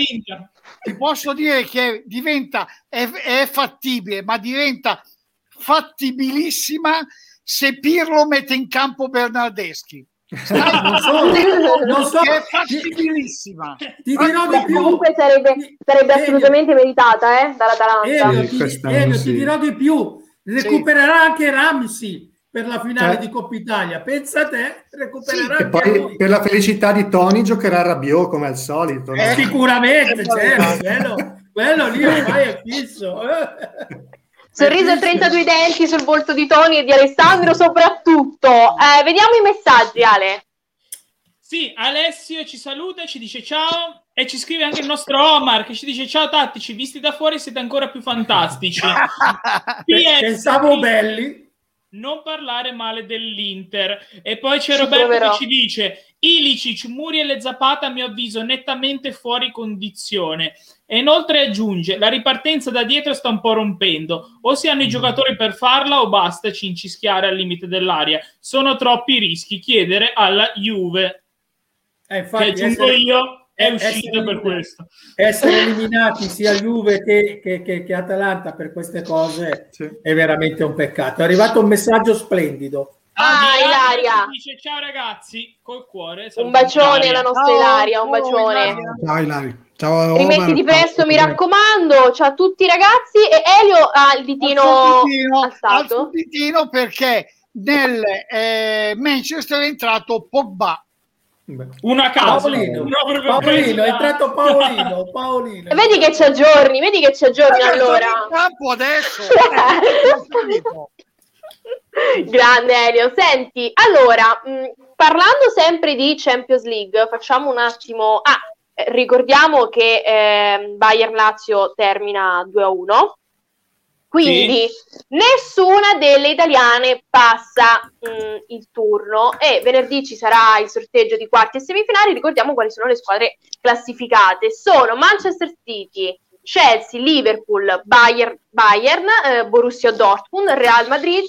ti posso dire che diventa, è, è fattibile, ma diventa fattibilissima se Pirlo mette in campo Bernardeschi *laughs* non so, non so. È fattibilissima. Ti dirò di più. Comunque sarebbe, sarebbe assolutamente meritata eh, dall'Atalanta. Elio, ti, Elio, sì. ti dirò di più. Recupererà sì. anche Ramsey per la finale eh. di Coppa Italia. Pensa a te, recupererà sì, e poi per la felicità di Tony giocherà Rabiot come al solito. No? Eh, sicuramente, certo, quello, quello lì ormai è fisso. *laughs* Sorriso e 32 denti sul volto di Tony e di Alessandro soprattutto. Eh, vediamo i messaggi, Ale. Sì, Alessio ci saluta, ci dice ciao e ci scrive anche il nostro Omar che ci dice ciao tattici, visti da fuori siete ancora più fantastici. *laughs* Pensavo belli non parlare male dell'Inter. E poi c'è ci Roberto proverò. che ci dice: Ilicic, Muriel e Zapata, a mio avviso, nettamente fuori condizione. E inoltre aggiunge: La ripartenza da dietro sta un po' rompendo. O si hanno i giocatori per farla, o basta cincischiare al limite dell'aria. Sono troppi rischi. Chiedere alla Juve. Eh, infatti, che aggiungo essere... io è uscito per questo. Essere eliminati sia Juve che, che, che, che Atalanta per queste cose sì. è veramente un peccato. È arrivato un messaggio splendido. Ah, Ilaria. Dice ciao ragazzi, col cuore. Un bacione alla nostra Ilaria, un bacione. Ciao Ilaria. Ciao, Rimettiti presto, mi raccomando. Ciao a tutti ragazzi. E Elio ha il ditino alzato. il ditino perché nel eh, Manchester è entrato Pogba una casa. Paolino, Paolino è entrato Paolino, Paolino. Vedi che c'è giorni, vedi che c'è giorni allora. campo adesso. *laughs* *laughs* Grande Elio, senti, allora, mh, parlando sempre di Champions League, facciamo un attimo... Ah, eh, ricordiamo che eh, Bayern Lazio termina 2-1 quindi sì. nessuna delle italiane passa mh, mm, il turno e venerdì ci sarà il sorteggio di quarti e semifinali. Ricordiamo quali sono le squadre classificate. Sono Manchester City, Chelsea, Liverpool, Bayern, Bayern eh, Borussia Dortmund, Real Madrid,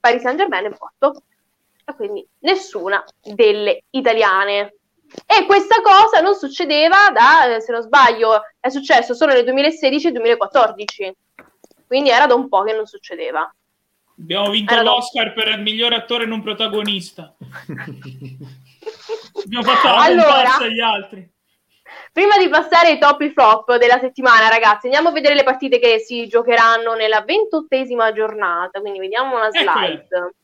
Paris Saint-Germain e Porto. Quindi nessuna delle italiane. E questa cosa non succedeva da, eh, se non sbaglio, è successo solo nel 2016 e 2014 quindi era da un po' che non succedeva. Abbiamo vinto era l'Oscar da... per il miglior attore non protagonista. *laughs* Abbiamo fatto la allora, agli altri. Prima di passare ai top e flop della settimana, ragazzi, andiamo a vedere le partite che si giocheranno nella ventottesima giornata. Quindi vediamo una slide.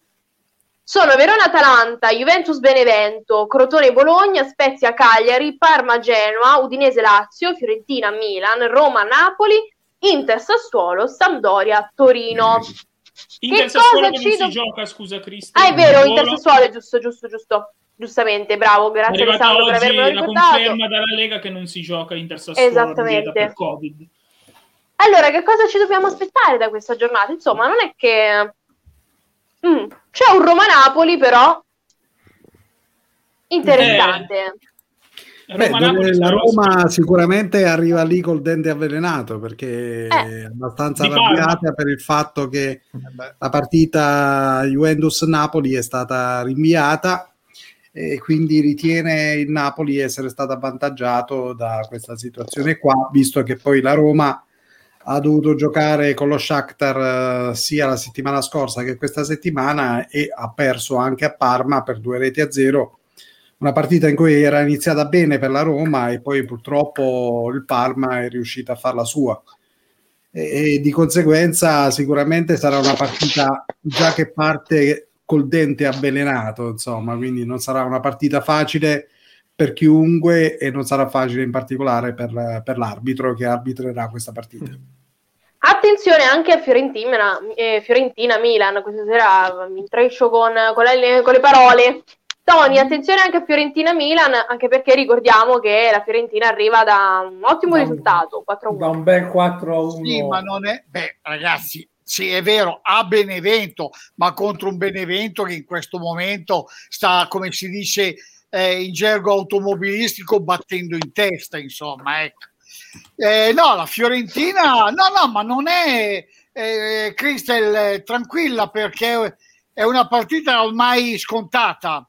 Sono Verona-Atalanta, Juventus-Benevento, Crotone-Bologna, Spezia-Cagliari, Parma-Genoa, Udinese-Lazio, Fiorentina-Milan, Roma-Napoli, Inter Sassuolo, Sampdoria, Torino. Inter Sassuolo che non si gioca, scusa Cristo. Ah, è vero, Inter Sassuolo, giusto, giusto, giusto. Giustamente, bravo, grazie Alessandro per avermelo ricordato. la conferma dalla Lega che non si gioca Inter Sassuolo Esattamente. per Covid. Allora, che cosa ci dobbiamo aspettare da questa giornata? Insomma, non è che... Mm, c'è un Roma-Napoli, però interessante. Eh. Beh, la Roma sicuramente arriva lì col dente avvelenato perché eh, è abbastanza arrabbiata per il fatto che eh la partita Juventus-Napoli è stata rinviata e quindi ritiene il Napoli essere stato avvantaggiato da questa situazione qua, visto che poi la Roma ha dovuto giocare con lo Shakhtar uh, sia la settimana scorsa che questa settimana e ha perso anche a Parma per due reti a zero. Una partita in cui era iniziata bene per la Roma e poi purtroppo il Parma è riuscito a farla sua. E, e di conseguenza sicuramente sarà una partita già che parte col dente avvelenato insomma quindi non sarà una partita facile per chiunque e non sarà facile in particolare per, per l'arbitro che arbitrerà questa partita. Attenzione anche a Fiorentina, eh, Fiorentina Milan, questa sera mi intreccio con, con, le, con le parole. Tony, attenzione anche a Fiorentina Milan, anche perché ricordiamo che la Fiorentina arriva da un ottimo da risultato, 4-1. Da un bel 4-1. Sì, ma non è... Beh, ragazzi, sì, è vero, a Benevento, ma contro un Benevento che in questo momento sta, come si dice, eh, in gergo automobilistico battendo in testa, insomma. Ecco. Eh, no, la Fiorentina, no, no, ma non è eh, Cristel tranquilla perché è una partita ormai scontata.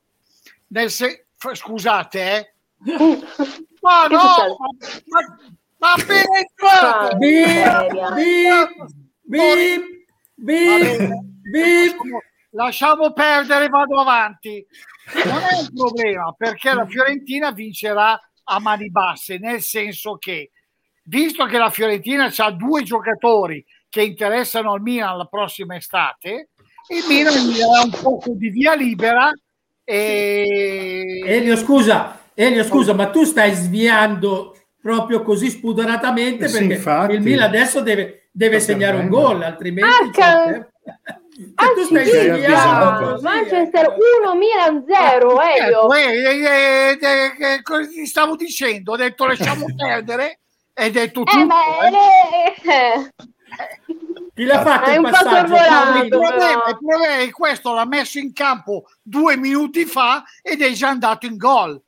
Nel se- scusate, eh. *laughs* Ma no, ma, ma appena entrato. Lasciamo perdere, vado avanti. Non è un problema perché la Fiorentina vincerà a mani basse, nel senso che visto che la Fiorentina ha due giocatori che interessano al Milan la prossima estate, il Milan gli darà un po' di via libera e... Elio scusa, Elio scusa, ma tu stai sviando proprio così spudoratamente sì, perché infatti. il Milan adesso deve, deve segnare un gol, altrimenti... Ah, Ah, tu stai sbagliando. Manchester 1 Milan 0 Elio. Eh, eh, cosa ti stavo dicendo? Ho detto lasciamo *laughs* perdere ed è tutto. Eh, Chi l'ha fatto è il un passaggio? il, problema, il problema è questo l'ha messo in campo due minuti fa ed è già andato in gol.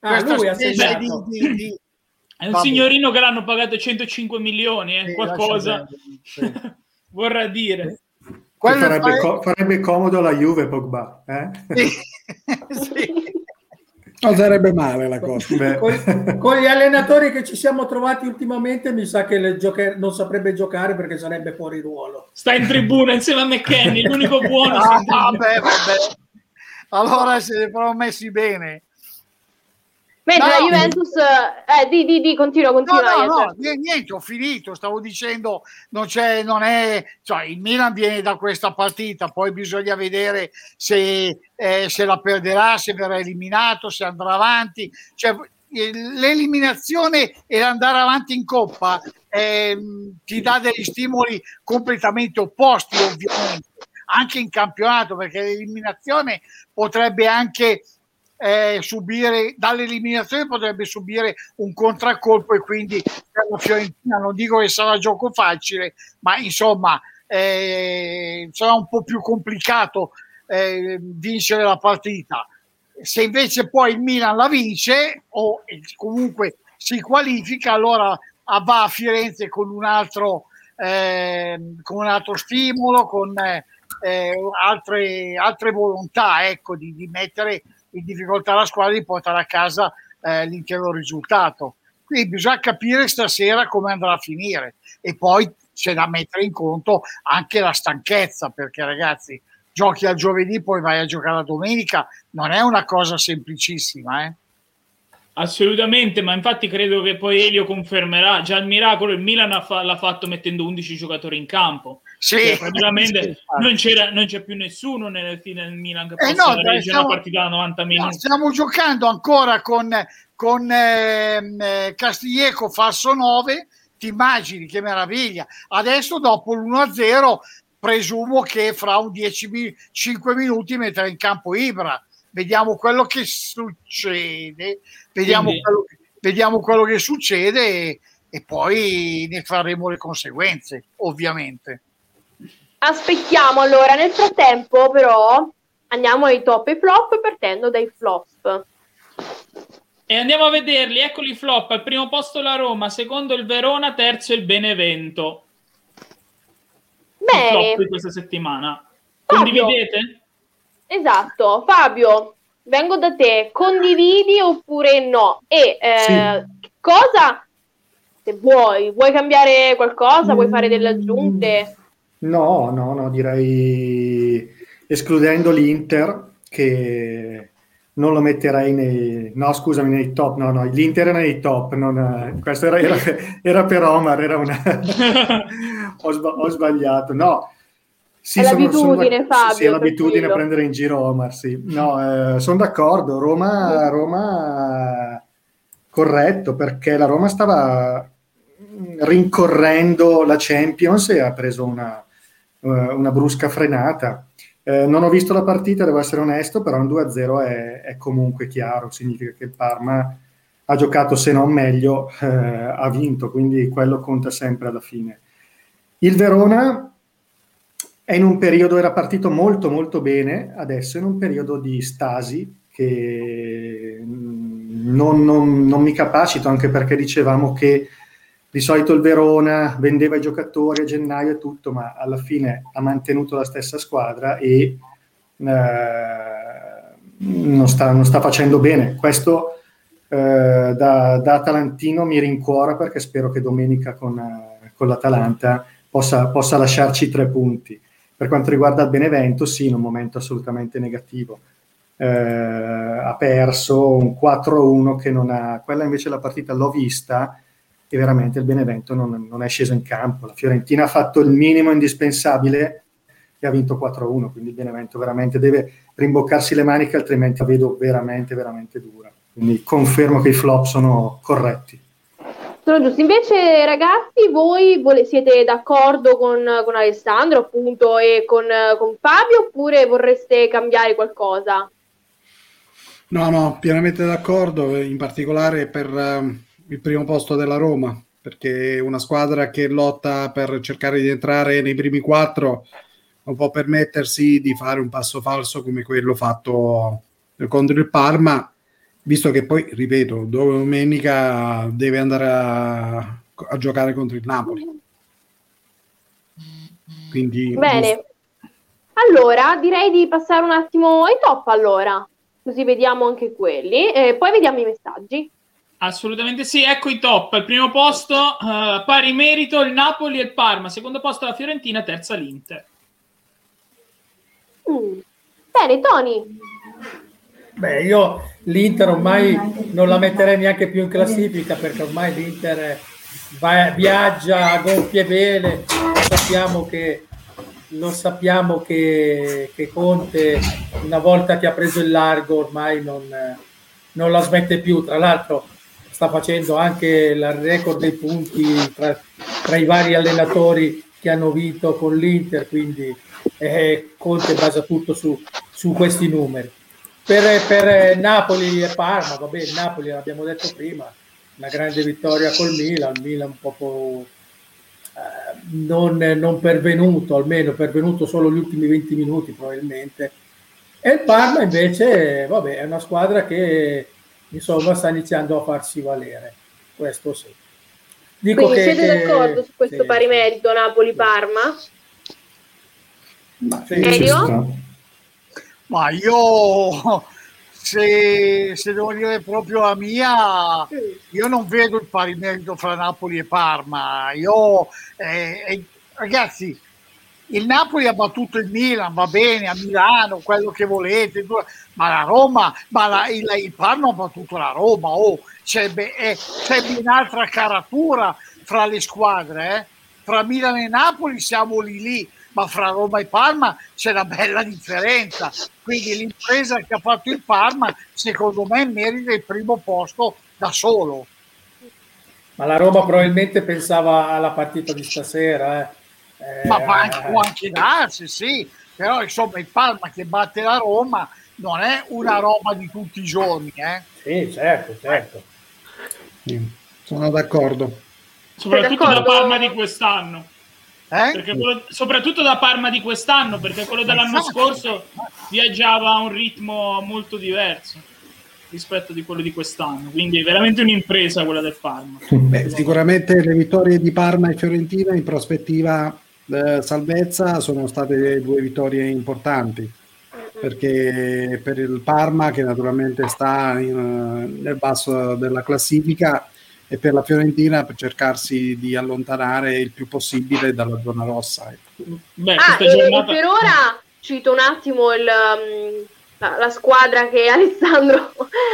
Ah, lui ha specie di- di- di- È un Vabbè. signorino che l'hanno pagato 105 milioni, eh, Sì, qualcosa perdere, *laughs* vorrà dire. Quello farebbe, è- co- farebbe comodo la Juve Pogba. Eh? sì. *laughs* Sì. Non sarebbe male la cosa. Con, con gli allenatori che ci siamo trovati ultimamente mi sa che gioca- non saprebbe giocare perché sarebbe fuori ruolo. Sta in tribuna insieme a McKenny, l'unico *laughs* buono. Ah, vabbè, vabbè. Allora se ne sono messi bene. Mentre No. la Juventus, eh, di, di, di, continua, No, continua. no, Iacer. no, niente, niente, ho finito. Stavo dicendo, non c'è, non è, cioè il Milan viene da questa partita, poi bisogna vedere se, eh, se la perderà, se verrà eliminato, se andrà avanti. Cioè, eh, l'eliminazione e l'andare avanti in coppa ehm, ti dà degli stimoli completamente opposti, ovviamente, anche in campionato, perché l'eliminazione potrebbe anche eh, subire dall'eliminazione potrebbe subire un contraccolpo e quindi per la Fiorentina non dico che sarà gioco facile ma insomma eh, sarà un po' più complicato eh, vincere la partita. Se invece poi il Milan la vince o comunque si qualifica allora va a Firenze con un altro ehm, con un altro stimolo con eh, altre, altre volontà ecco di, di mettere in difficoltà la squadra di portare a casa eh, l'intero risultato. Quindi bisogna capire stasera come andrà a finire e poi c'è da mettere in conto anche la stanchezza, perché ragazzi, giochi al giovedì, poi vai a giocare la domenica, non è una cosa semplicissima. Eh? Assolutamente, ma infatti credo che poi Elio confermerà. Già il miracolo il Milan fa- l'ha fatto mettendo 11 giocatori in campo. Sì, Cioè, praticamente sì, non, c'era, non c'è più nessuno nel fine del Milan che Eh no, dai, stiamo- una partita da 90 No, minuti. stiamo giocando ancora con, con ehm, eh, Castiglieco falso 9, ti immagini che meraviglia. Adesso dopo l'1-0 presumo che fra un 10 5 minuti metterà in campo Ibra. Vediamo quello che succede, vediamo, Quindi- quello, vediamo quello che succede e, e poi ne faremo le conseguenze, ovviamente. Aspettiamo allora, nel frattempo però andiamo ai top e flop partendo dai flop. E andiamo a vederli, eccoli i flop. Al primo posto la Roma, secondo il Verona, terzo il Benevento. I flop Bene, di questa settimana. Fabio. Condividete? esatto. Fabio, vengo da te, condividi oppure no? E eh, sì. cosa, se vuoi, vuoi cambiare qualcosa, vuoi fare delle aggiunte? No, no, no, direi escludendo l'Inter che non lo metterei nei... No, scusami, nei top. No, no, l'Inter era nei top. Non, questo era, era, era, per Omar, era una... *laughs* ho, sba- ho, sbagliato. No, sì, è l'abitudine, sono, Fabio. Sì, è l'abitudine a prendere in giro Omar, sì. No, eh, sono d'accordo. Roma, Roma corretto, perché la Roma stava rincorrendo la Champions e ha preso una, eh, una brusca frenata eh, non ho visto la partita, devo essere onesto, però un 2-0 è, è comunque chiaro, significa che il Parma ha giocato se non meglio, eh, ha vinto, quindi quello conta sempre alla fine. Il Verona è in un periodo, era partito molto molto bene, adesso è in un periodo di stasi che non, non, non mi capacito, anche perché dicevamo che di solito il Verona vendeva i giocatori a gennaio e tutto, ma alla fine ha mantenuto la stessa squadra e eh, non, sta, non, sta, facendo bene. Questo eh, da, da, Atalantino mi rincuora perché spero che domenica con, con l'Atalanta possa, possa, lasciarci tre punti. Per quanto riguarda il Benevento, sì, in un momento assolutamente negativo. Eh, ha perso un 4-1 che non ha... Quella invece la partita l'ho vista e veramente il Benevento non, non, è sceso in campo. La Fiorentina ha fatto il minimo indispensabile e ha vinto 4-1, quindi il Benevento veramente deve rimboccarsi le maniche, altrimenti la vedo veramente, veramente dura. Quindi confermo che i flop sono corretti. Sono giusti. Invece, ragazzi, voi vole- siete d'accordo con, con, Alessandro appunto e con, con Fabio oppure vorreste cambiare qualcosa? No, no, pienamente d'accordo, in particolare per, il primo posto della Roma, perché una squadra che lotta per cercare di entrare nei primi quattro non può permettersi di fare un passo falso come quello fatto contro il Parma, visto che poi, ripeto, domenica deve andare a, a giocare contro il Napoli. Quindi, Bene, allora direi di passare un attimo ai top allora, così vediamo anche quelli, e poi vediamo i messaggi. Assolutamente sì, ecco i top. Al primo posto, uh, pari merito il Napoli e il Parma, secondo posto la Fiorentina, terza l'Inter. Mm. Bene, Tony. Beh, io l'Inter ormai non la metterei neanche più in classifica perché ormai l'Inter va, viaggia a gonfie vele. Sappiamo che, lo sappiamo che, che Conte, una volta che ha preso il largo, ormai non, non la smette più. Tra l'altro, sta facendo anche il record dei punti tra, tra i vari allenatori che hanno vinto con l'Inter, quindi eh, Conte basa tutto su, su questi numeri. Per, per, Napoli e Parma, vabbè, Napoli l'abbiamo detto prima, una grande vittoria col Milan, Milan un po' eh, non, non, pervenuto, almeno pervenuto solo gli ultimi 20 minuti probabilmente. E il Parma invece, vabbè, è una squadra che insomma sta iniziando a farsi valere, questo sì. Dico Quindi che, siete d'accordo su questo sì. pari merito Napoli-Parma? Ma, Ma io se, se, devo dire proprio la mia, io non vedo il pari merito fra Napoli e Parma. Io, eh, eh, ragazzi, il Napoli ha battuto il Milan, va bene, a Milano, quello che volete, ma la Roma, ma la, il, il Parma ha battuto la Roma, oh, c'è, eh, c'è ben altra caratura fra le squadre, eh? fra Milan e Napoli siamo lì lì, ma fra Roma e Parma c'è una bella differenza, quindi l'impresa che ha fatto il Parma secondo me merita il primo posto da solo. Ma la Roma probabilmente pensava alla partita di stasera, eh ma può anche, può anche darsi, sì, però insomma il Parma che batte la Roma non è una roba di tutti i giorni. Eh? Sì, certo, certo. Sono d'accordo. Soprattutto d'accordo? da Parma di quest'anno. Eh? Quello, soprattutto da Parma di quest'anno, perché quello dell'anno esatto. scorso viaggiava a un ritmo molto diverso rispetto di quello di quest'anno. Quindi è veramente un'impresa quella del Parma. Beh, sicuramente le vittorie di Parma e Fiorentina in prospettiva eh, salvezza sono state due vittorie importanti. perché per il Parma che naturalmente sta in, nel basso della classifica e per la Fiorentina per cercarsi di allontanare il più possibile dalla zona rossa. Ecco. Beh, ah, giornata... per ora cito un attimo il, um, la, la, squadra che *laughs* Alessandro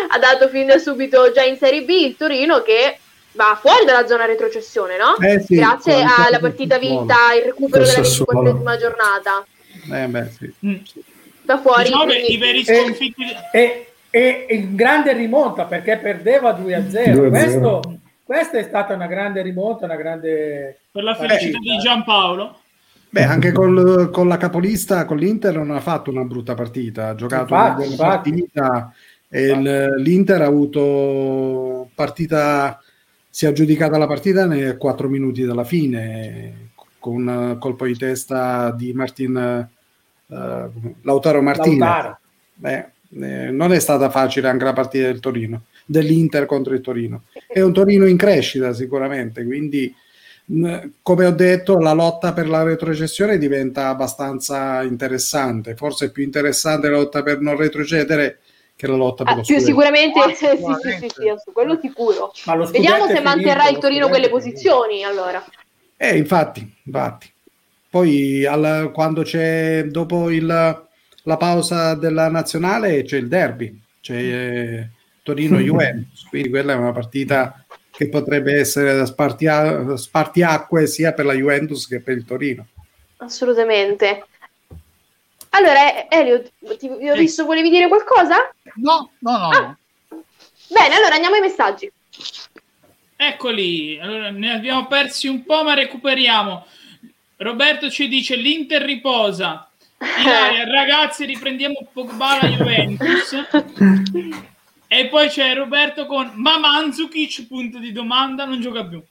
ha dato fin da subito già in Serie B, il Torino che va fuori dalla zona retrocessione, no? Eh sì, Grazie alla partita vinta, il recupero della 24esima giornata. Eh beh, sì. Mm. Da fuori. Diciamo quindi... i veri sconfitti... E, e, e, in grande rimonta perché perdeva 2 a 0. Questo, questa è stata una grande rimonta, una grande... Per la felicità di Giampaolo. Beh, anche col, con la capolista, con l'Inter non ha fatto una brutta partita, ha giocato infatti, una buona partita e il, l'Inter ha avuto partita, si è aggiudicata la partita nei 4 minuti dalla fine con un colpo di testa di Martin uh, Lautaro Martinez. Beh, eh, non è stata facile anche la partita del Torino, dell'Inter contro il Torino. È un Torino in crescita sicuramente, quindi come ho detto, la lotta per la retrocessione diventa abbastanza interessante, forse più interessante la lotta per non retrocedere che la lotta per ah, lo più sicuramente ah, *laughs* sì, sì, sì, sì, su quello sicuro. Vediamo se manterrà il Torino quelle posizioni allora. Eh, infatti, infatti. Poi alla, quando c'è dopo il, la pausa della nazionale c'è il derby, c'è eh, Torino-Juventus, *laughs* quindi quella è una partita che potrebbe essere spartia, spartiacque sia per la Juventus che per il Torino. Assolutamente. Allora, Elio, ti, ho visto, volevi dire qualcosa? No, no, no. Ah. Bene, allora andiamo ai messaggi. Eccoli, allora, ne abbiamo persi un po', ma recuperiamo. Roberto ci dice l'Inter riposa. Ilaria, *laughs* ragazzi, riprendiamo Pogba la Juventus. *laughs* E poi c'è Roberto con ma Mandzukic, punto di domanda, non gioca più.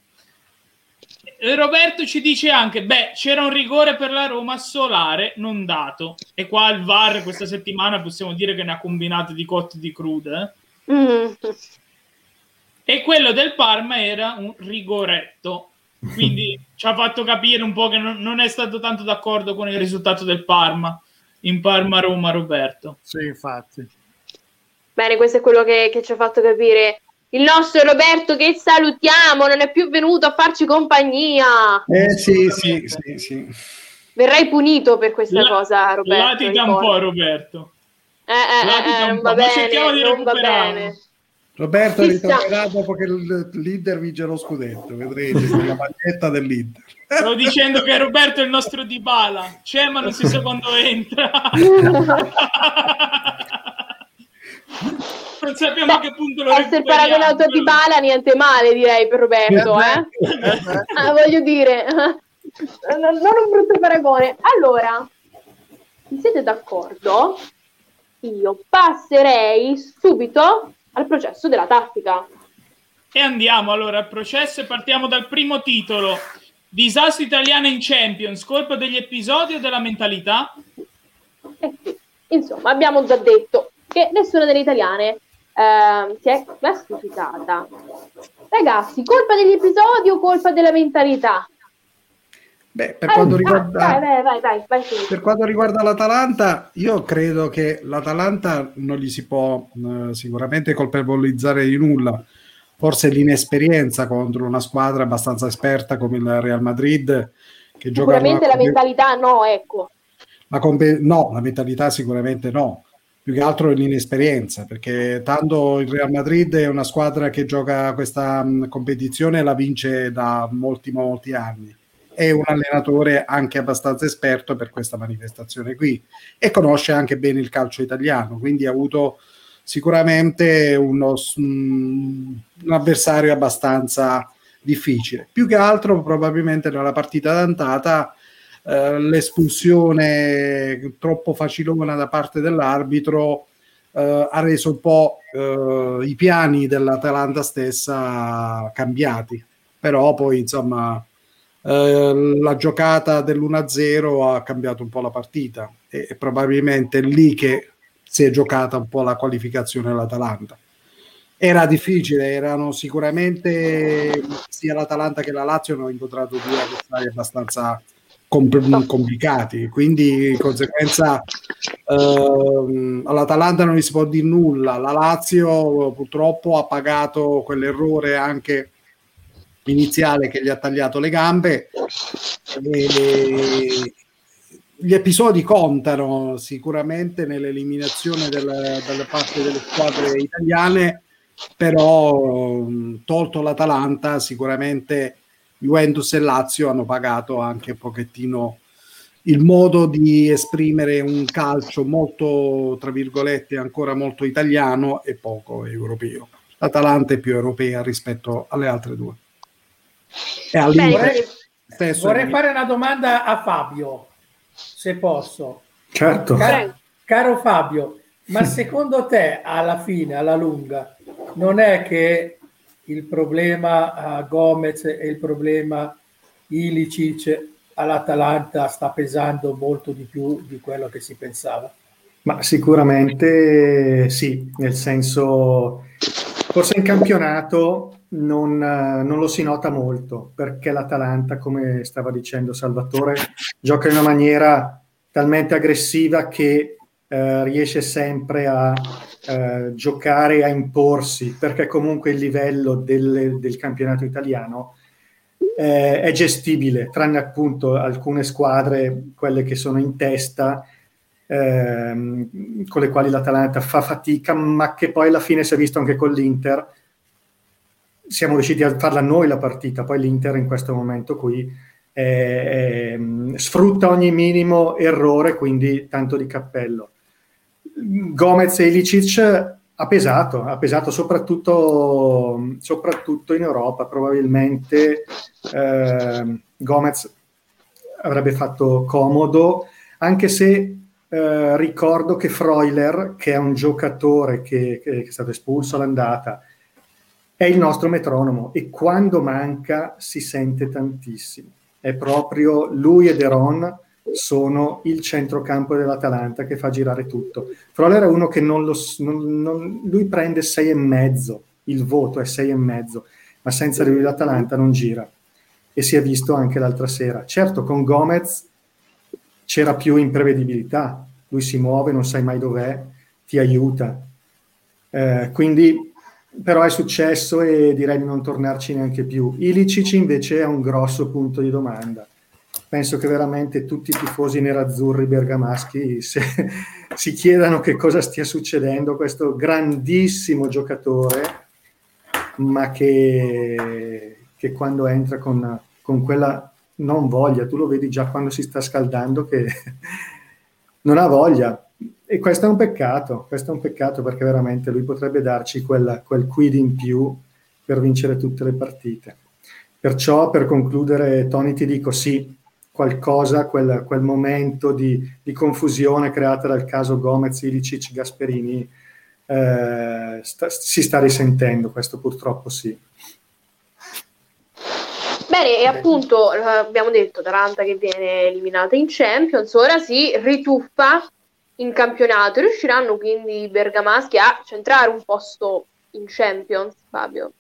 Roberto ci dice anche, beh, c'era un rigore per la Roma solare, non dato. E qua il VAR questa settimana possiamo dire che ne ha combinato di cotte di crude. Eh? Mm. E quello del Parma era un rigoretto. Quindi *laughs* ci ha fatto capire un po' che non, non è stato tanto d'accordo con il risultato del Parma. In Parma-Roma, Roberto. Sì, infatti. Bene, questo è quello che, che, ci ha fatto capire il nostro Roberto che salutiamo, non è più venuto a farci compagnia. Eh sì, sì, sì, sì. Verrai punito per questa La, cosa, Roberto. Latica un po', Roberto. Eh, eh, eh, non va bene, non va bene. Roberto ritornerà dopo che l'Inter vince lo scudetto, vedrete, la maglietta dell'Inter. Sto dicendo che Roberto è il nostro Dybala, c'è ma non si sa quando entra. *laughs* *laughs* non sappiamo Beh, a che punto lo essere paragonato a Dybala niente male direi per Roberto eh? *laughs* ah, voglio dire *laughs* non, un brutto paragone allora se siete d'accordo io passerei subito al processo della tattica e andiamo allora al processo e partiamo dal primo titolo disastro italiano in Champions colpa degli episodi o della mentalità? Eh sì. insomma abbiamo già detto che nessuna delle italiane eh, si è classificata. Ragazzi, colpa degli episodi o colpa della mentalità? Beh, per, ah, quanto riguarda, ah, vai, vai, vai, per quanto riguarda l'Atalanta, io credo che l'Atalanta non gli si può eh, sicuramente colpevolizzare di nulla. Forse l'inesperienza contro una squadra abbastanza esperta come il Real Madrid. Che sicuramente la mentalità no, ecco. La comp- no, la mentalità sicuramente no più che altro l'inesperienza, perché tanto il Real Madrid è una squadra che gioca questa mh, competizione e la vince da molti, molti anni. È un allenatore anche abbastanza esperto per questa manifestazione qui e conosce anche bene il calcio italiano, quindi ha avuto sicuramente uno, un avversario abbastanza difficile. Più che altro probabilmente nella partita d'andata eh, l'espulsione troppo facilona da parte dell'arbitro eh, ha reso un po' eh, i piani dell'Atalanta stessa cambiati. Però poi, insomma, eh, la giocata dell'1-0 ha cambiato un po' la partita e, e probabilmente lì che si è giocata un po' la qualificazione dell'Atalanta era difficile, erano sicuramente sia l'Atalanta che la Lazio hanno incontrato due avversari abbastanza compl- complicati, quindi di conseguenza Uh, all'Atalanta non gli si può dire nulla. La Lazio purtroppo ha pagato quell'errore anche iniziale che gli ha tagliato le gambe. E gli episodi contano sicuramente nell'eliminazione della, dalla parte delle squadre italiane, però tolto l'Atalanta sicuramente Juventus e Lazio hanno pagato anche un pochettino il modo di esprimere un calcio molto, tra virgolette, ancora molto italiano e poco europeo. L'Atalanta è più europea rispetto alle altre due. E vorrei, vorrei fare una domanda a Fabio, se posso. Certo. Car- caro Fabio, ma secondo te alla fine, alla lunga, non è che il problema uh, Gomez e il problema Ilicic all'Atalanta sta pesando molto di più di quello che si pensava? Ma sicuramente sì, nel senso, forse in campionato non, non, lo si nota molto perché l'Atalanta, come stava dicendo Salvatore, gioca in una maniera talmente aggressiva che eh, riesce sempre a eh, giocare, a imporsi, perché comunque il livello del, del campionato italiano eh, è gestibile, tranne appunto alcune squadre, quelle che sono in testa, ehm, con le quali l'Atalanta fa fatica, ma che poi alla fine si è visto anche con l'Inter. Siamo riusciti a farla noi la partita, poi l'Inter in questo momento qui eh, eh, sfrutta ogni minimo errore, quindi tanto di cappello. Gomez e Ilicic ha pesato, ha pesato soprattutto, soprattutto in Europa, probabilmente eh, Gomez avrebbe fatto comodo, anche se eh, ricordo che Freuler, che è un giocatore che, che, è stato espulso all'andata, è il nostro metronomo e quando manca si sente tantissimo. È proprio lui e Deron sono il centrocampo dell'Atalanta che fa girare tutto. Freuler è uno che non lo... Non, non, lui prende sei e mezzo, il voto è sei e mezzo, ma senza lui l'Atalanta non gira e si è visto anche l'altra sera. Certo, con Gomez c'era più imprevedibilità, lui si muove, non sai mai dov'è, ti aiuta. Eh, quindi, però è successo e direi di non tornarci neanche più. Ilicic invece è un grosso punto di domanda. Penso che veramente tutti i tifosi nerazzurri bergamaschi se, *laughs* si chiedano che cosa stia succedendo questo grandissimo giocatore, ma che che quando entra con, con quella non voglia, tu lo vedi già quando si sta scaldando che *laughs* non ha voglia. E questo è un peccato, questo è un peccato perché veramente lui potrebbe darci quel, quel quid in più per vincere tutte le partite. Perciò per concludere, Tony, ti dico sì, qualcosa, quel, quel momento di, di, confusione creata dal caso Gomez, Ilicic, Gasperini, eh, sta, si sta risentendo, questo purtroppo sì. Bene, e appunto abbiamo detto Atalanta che viene eliminata in Champions, ora si rituffa in campionato. Riusciranno quindi i bergamaschi a centrare un posto in Champions, Fabio?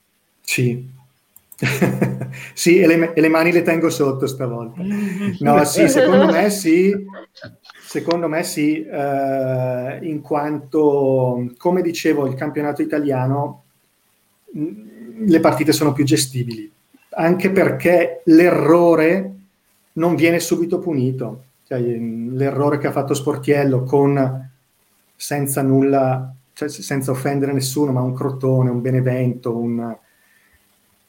Sì. *laughs* sì, e le, e le, mani le tengo sotto stavolta. No, sì, secondo me sì. Secondo me sì, eh, in quanto, come dicevo, il campionato italiano, le partite sono più gestibili anche perché l'errore non viene subito punito. Cioè, l'errore che ha fatto Sportiello con senza nulla, cioè, senza offendere nessuno, ma un crotone, un benevento, un...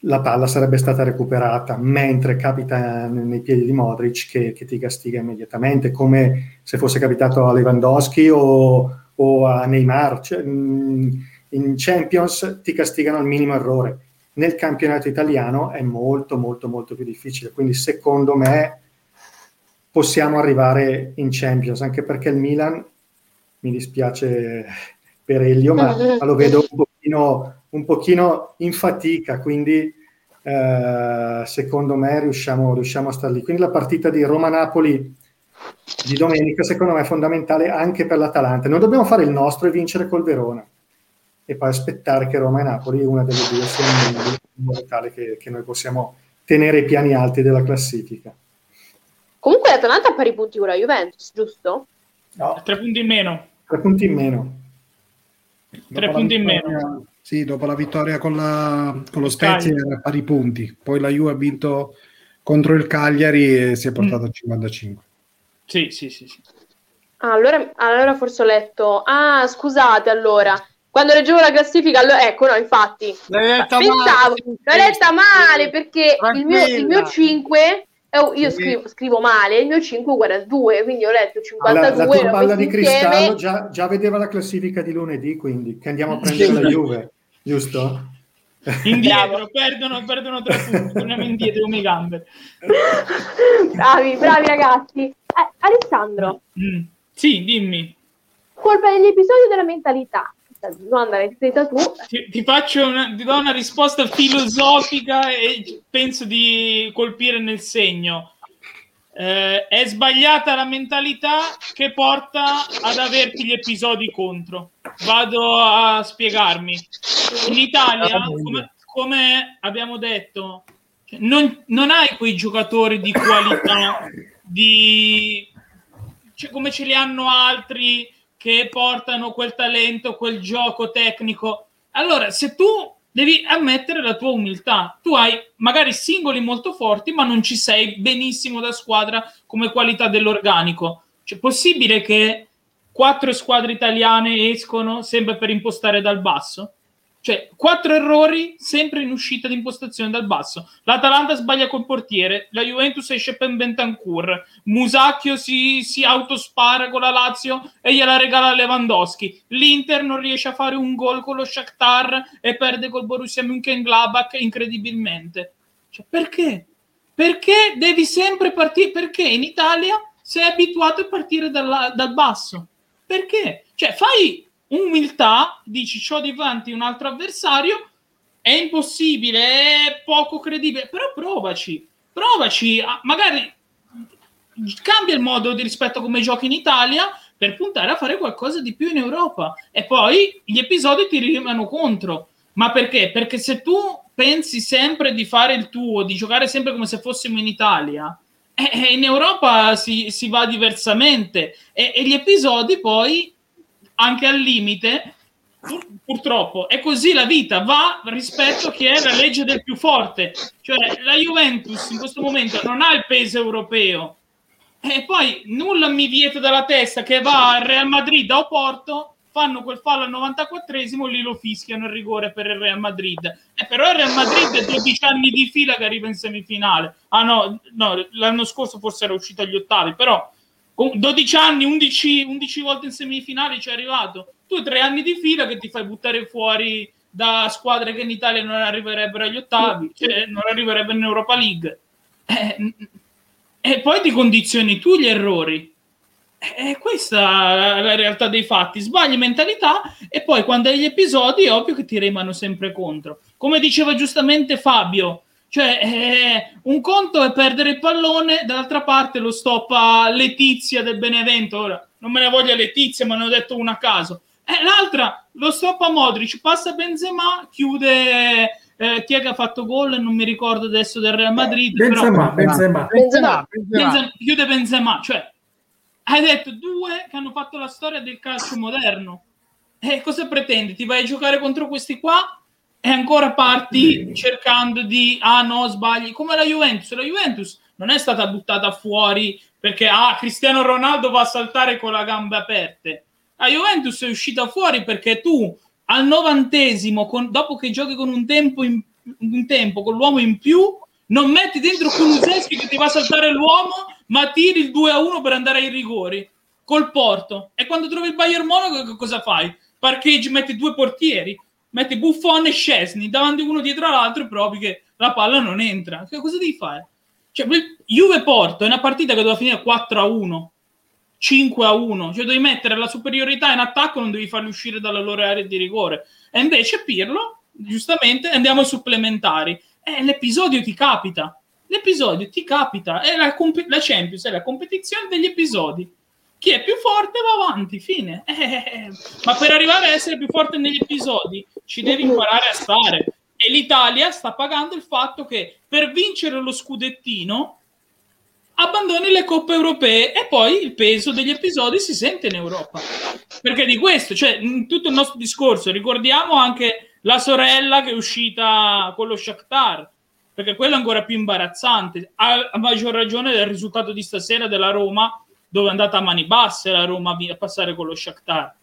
la palla sarebbe stata recuperata, mentre capita nei piedi di Modric che, che ti castiga immediatamente, come se fosse capitato a Lewandowski o, o a Neymar. Cioè, in Champions ti castigano al minimo errore nel campionato italiano è molto molto molto più difficile, quindi secondo me possiamo arrivare in Champions, anche perché il Milan, mi dispiace per Elio, ma, ma *laughs* lo vedo un pochino, un pochino in fatica, quindi eh, secondo me riusciamo, riusciamo a stare lì. Quindi la partita di Roma-Napoli di domenica secondo me è fondamentale anche per l'Atalanta. Non dobbiamo fare il nostro e vincere col Verona e poi aspettare che Roma e Napoli, una delle due, siano in modo tale che, che noi possiamo tenere i piani alti della classifica. Comunque l'Atalanta ha pari punti con la Juventus, giusto? No. Tre punti in meno. Tre punti in meno. Tre punti in meno. Sì, dopo la vittoria con, la, con lo Spezia era pari punti. Poi la Juve ha vinto contro il Cagliari e si è portato mm. a 55. Sì, sì, sì. sì. Ah, allora, allora forse ho letto... Ah, scusate, allora quando leggevo la classifica, allora, ecco, no, infatti, letta pensavo, male. l'ho letta male perché il mio, il mio, 5, oh, io scrivo, scrivo, male, il mio 5 è uguale a 2, quindi ho letto 52. La, la tua palla di cristallo già, già, vedeva la classifica di lunedì, quindi che andiamo a prendere la Juve, giusto? Indietro, perdono, perdono tre punti, torniamo indietro come gambe. bravi, bravi ragazzi. Eh, Alessandro. Mm. Sì, dimmi. Colpa degli episodi della mentalità domanda l'hai scritta tu. Ti, ti, faccio una, ti do una risposta filosofica e penso di colpire nel segno. Eh, è sbagliata la mentalità che porta ad averti gli episodi contro. Vado a spiegarmi. In Italia, come, come abbiamo detto, non, non, hai quei giocatori di qualità, di, cioè, come ce li hanno altri che portano quel talento, quel gioco tecnico. Allora, se tu devi ammettere la tua umiltà, tu hai magari singoli molto forti, ma non ci sei benissimo da squadra come qualità dell'organico. Cioè, possibile che quattro squadre italiane escono sempre per impostare dal basso? Cioè, quattro errori sempre in uscita di impostazione dal basso. L'Atalanta sbaglia col portiere, la Juventus esce per Bentancur, Musacchio si, si autospara con la Lazio e gliela regala Lewandowski. L'Inter non riesce a fare un gol con lo Shakhtar e perde col Borussia Mönchengladbach incredibilmente. Cioè, perché? Perché devi sempre partire? Perché in Italia sei abituato a partire dalla, dal basso. Perché? Cioè, fai umiltà, dici ho davanti un altro avversario, è impossibile, è poco credibile, però provaci, provaci, magari cambia il modo di rispetto come giochi in Italia per puntare a fare qualcosa di più in Europa e poi gli episodi ti rimano contro. Ma perché? Perché se tu pensi sempre di fare il tuo, di giocare sempre come se fossimo in Italia, eh, in Europa si, si va diversamente e, e, gli episodi poi anche al limite, purtroppo è così la vita, va rispetto a che è la legge del più forte. Cioè la Juventus in questo momento non ha il peso europeo. E poi nulla mi vieta dalla testa che va al Real Madrid o Porto, fanno quel fallo al 94esimo, lì lo fischiano il rigore per il Real Madrid. Eh, però il Real Madrid è 12 anni di fila che arriva in semifinale. Ah no, no l'anno scorso forse era uscito agli ottavi, però 12 anni, 11, 11 volte in semifinale ci è arrivato. Tu tre anni di fila che ti fai buttare fuori da squadre che in Italia non arriverebbero agli ottavi, cioè non arriverebbero in Europa League. Eh, e poi ti condizioni tu gli errori. È questa la realtà dei fatti. Sbagli mentalità e poi quando hai gli episodi è ovvio che ti rimano sempre contro. Come diceva giustamente Fabio, cioè, eh, un conto è perdere il pallone, dall'altra parte lo stoppa Letizia del Benevento. Ora, non me ne voglia Letizia, ma ne ho detto una a caso. Eh, l'altra lo stoppa Modric, passa Benzema, chiude. Eh, chi è che ha fatto gol? Non mi ricordo adesso del Real Madrid. Benzema, però, Benzema. Benzema. Benzema. Benzema. Chiude Benzema. Cioè, hai detto due che hanno fatto la storia del calcio moderno. E eh, cosa pretendi? Ti vai a giocare contro questi qua? E ancora parti cercando di ah no sbagli. Come la Juventus. La Juventus non è stata buttata fuori perché ah Cristiano Ronaldo va a saltare con le gambe aperte. La Juventus è uscita fuori perché tu al novantesimo con, dopo che giochi con un tempo, in, un tempo con l'uomo in più non metti dentro Kuluseschi che ti va a saltare l'uomo ma tiri il 2 a 1 per andare ai rigori col Porto. E quando trovi il Bayern Monaco cosa fai? parcheggi metti due portieri metti Buffon e Scesni davanti uno dietro l'altro e provi che la palla non entra. Che cosa devi fare? Cioè, Juve Porto è una partita che doveva finire 4 a 1, 5 a 1, cioè devi mettere la superiorità in attacco, non devi farli uscire dalla loro area di rigore. E invece Pirlo, giustamente, andiamo ai supplementari. E l'episodio ti capita. L'episodio ti capita. È la, comp- la Champions è la competizione degli episodi chi è più forte va avanti, fine. Eh, *laughs* ma per arrivare a essere più forte negli episodi ci devi imparare a stare. E l'Italia sta pagando il fatto che per vincere lo scudettino abbandoni le coppe europee e poi il peso degli episodi si sente in Europa. Perché di questo, cioè, in tutto il nostro discorso, ricordiamo anche la sorella che è uscita con lo Shakhtar, perché quello è ancora più imbarazzante, a, a maggior ragione del risultato di stasera della Roma, dove è andata a mani basse la Roma a passare con lo Shakhtar.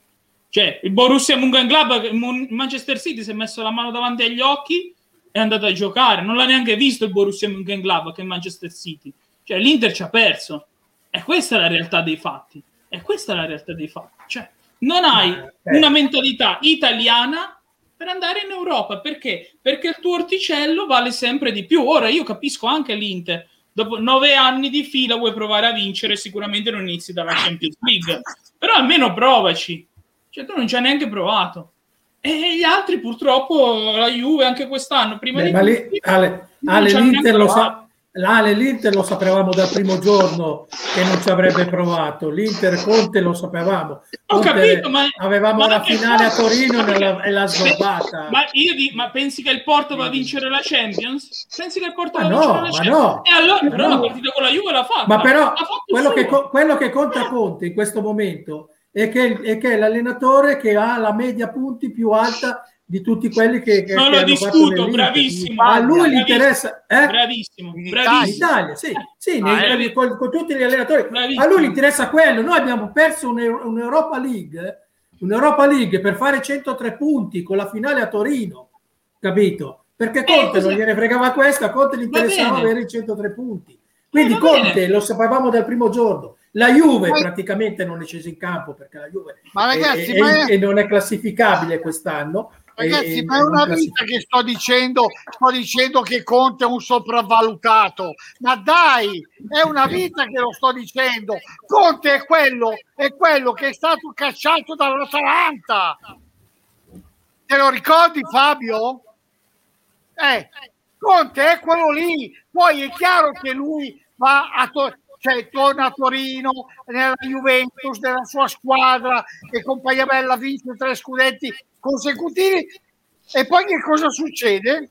Cioè, il Borussia Mönchengladbach, Manchester City si è messo la mano davanti agli occhi e è andato a giocare. Non l'ha neanche visto il Borussia Mönchengladbach che è Manchester City. Cioè, l'Inter ci ha perso. E questa è la realtà dei fatti. E questa è la realtà dei fatti. Cioè, non hai eh. una mentalità italiana per andare in Europa. Perché? Perché il tuo orticello vale sempre di più. Ora, io capisco anche l'Inter. Dopo nove anni di fila vuoi provare a vincere, sicuramente non inizi dalla Champions League. Però almeno provaci cioè, tu non ci hai neanche provato. E gli altri, purtroppo, la Juve anche quest'anno, prima Beh, di lì, Ale, Ale l'Inter lo sa, L'Ale, l'Inter lo sapevamo dal primo giorno che non ci avrebbe provato. L'Inter Conte lo sapevamo. Ho capito, ma avevamo ma la finale a Torino e l'ha snobbata. Ma, io di, ma pensi che il Porto va a vincere la Champions? Pensi che il Porto va a no, vincere la Champions? No, e allora, però no. la partita con la Juve l'ha fatta. Ma però quello che, quello che, conta Conte in questo momento è che, è che è l'allenatore che ha la media punti più alta di tutti quelli che, che non che lo discuto, bravissimo. A lui gli interessa eh? bravissimo, bravissimo. In Italia, sì, sì ah, nei, eh. con, con, tutti gli allenatori. Bravissimo. A lui gli interessa quello. Noi abbiamo perso un'Europa League, un'Europa League per fare 103 punti con la finale a Torino, capito? Perché eh, Conte eh, non gliene fregava questa, Conte gli interessava avere i 103 punti. Quindi eh, Conte bene. lo sapevamo dal primo giorno. La Juve ma... praticamente non è scesa in campo perché la Juve ma ragazzi, è, ma è, è, non è classificabile quest'anno. Ragazzi, e, ma è una vita che sto dicendo, sto dicendo che Conte è un sopravvalutato. Ma dai, è una vita che lo sto dicendo. Conte è quello, è quello che è stato cacciato dall'Atalanta. Te lo ricordi, Fabio? Eh, Conte è quello lì. Poi è chiaro che lui va a to- cioè torna a Torino nella Juventus della sua squadra e compagnia bella vince tre scudetti consecutivi e poi che cosa succede?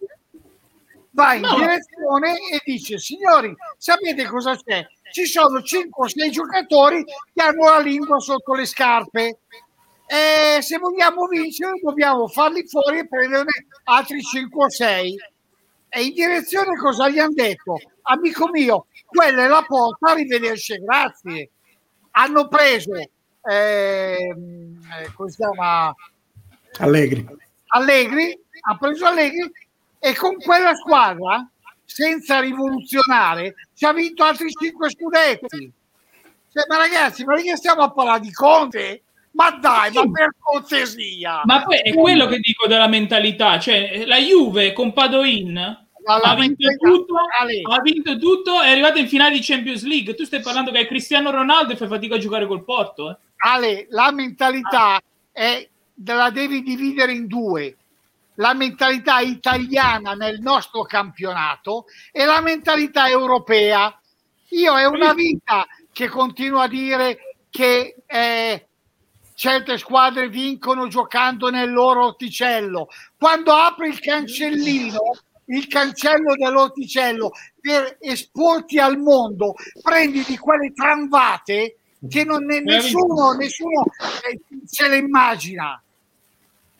Va in no. direzione e dice signori sapete cosa c'è? Ci sono 5 o 6 giocatori che hanno la lingua sotto le scarpe e se vogliamo vincere dobbiamo farli fuori e prenderne altri 5 o 6 e in direzione cosa gli hanno detto? Amico mio, quella è la porta, arrivederci, grazie. Hanno preso, eh, eh, come si chiama? Allegri. Allegri, ha preso Allegri e con quella squadra, senza rivoluzionare, ci ha vinto altri 5 scudetti. Cioè, ma ragazzi, ma che stiamo a parlare di Conte? Ma dai, ma per cortesia! Ma poi è quello che dico della mentalità, cioè la Juve con Padoin ha vinto, tutto, ha vinto tutto, è arrivato in finale di Champions League. Tu stai parlando che è Cristiano Ronaldo e fai fatica a giocare col Porto. Eh? Ale, la mentalità è, la devi dividere in due. La mentalità italiana nel nostro campionato e la mentalità europea. Io è una vita che continuo a dire che eh, certe squadre vincono giocando nel loro orticello. Quando apri il cancellino, il cancello dell'orticello per esporti al mondo, prendi di quelle tramvate che non ne, nessuno, nessuno eh, se le immagina.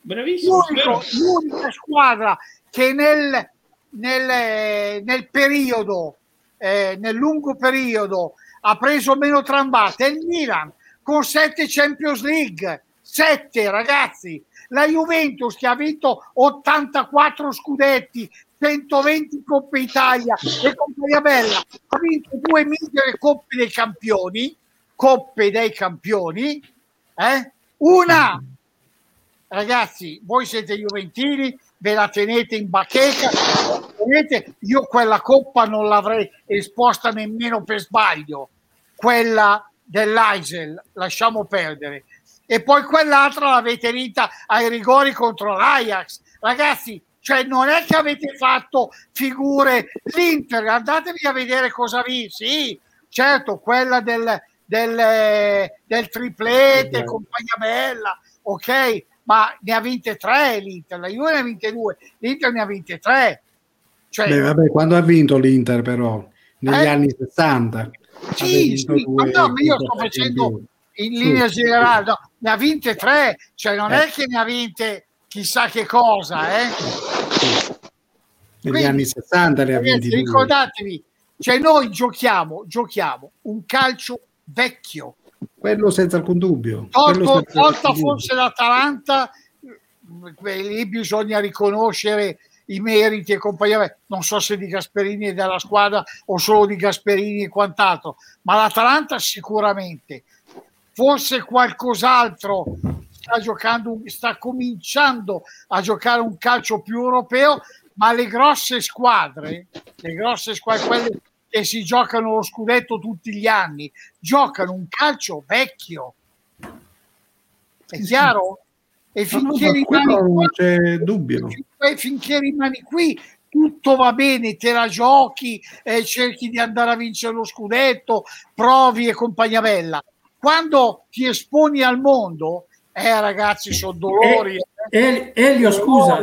Bravissimo. L'unico, l'unica squadra che nel, nel, nel periodo, eh, nel lungo periodo, ha preso meno tramvate è il Milan con sette Champions League, sette ragazzi. La Juventus che ha vinto 84 scudetti, 120 Coppe Italia e Compagnia Bella, ha vinto due misere Coppe dei Campioni, Coppe dei Campioni, eh? una, ragazzi, voi siete Juventini, ve la tenete in bacheca, tenete, io quella Coppa non l'avrei esposta nemmeno per sbaglio, quella dell'Aisel, lasciamo perdere. E poi quell'altra l'avete vinta ai rigori contro l'Ajax. Ragazzi, cioè non è che avete fatto figure l'Inter, andatevi a vedere cosa vi, sì, certo, quella del, del, del triplete, okay. compagnia bella, ok, ma ne ha vinte tre l'Inter, la Juve ne ha vinte due, l'Inter ne ha vinte tre. Cioè, Beh, vabbè, quando ha vinto l'Inter però? Negli eh? anni 60. Sì, sì, ma no, io sto facendo in linea generale, no, ne ha vinte tre, cioè non eh. è che ne ha vinte chissà che cosa, eh. Negli Quindi, anni 60 ne ha vinte Ricordatevi, cioè noi giochiamo, giochiamo un calcio vecchio. Quello senza alcun dubbio. Tolto, tolta forse l'Atalanta, lì bisogna riconoscere i meriti e compagnia, non so se di Gasperini e della squadra o solo di Gasperini e quant'altro, ma l'Atalanta sicuramente. Forse qualcos'altro sta giocando, sta cominciando a giocare un calcio più europeo, ma le grosse squadre, le grosse squadre, quelle che si giocano lo scudetto tutti gli anni, giocano un calcio vecchio. È chiaro? E finché, no, rimani qua, c'è dubbio. Finché, finché rimani qui, tutto va bene, te la giochi, eh, cerchi di andare a vincere lo scudetto, provi e compagnia bella. Quando ti esponi al mondo, eh ragazzi, sono dolori. Eh, eh, Elio, scusa,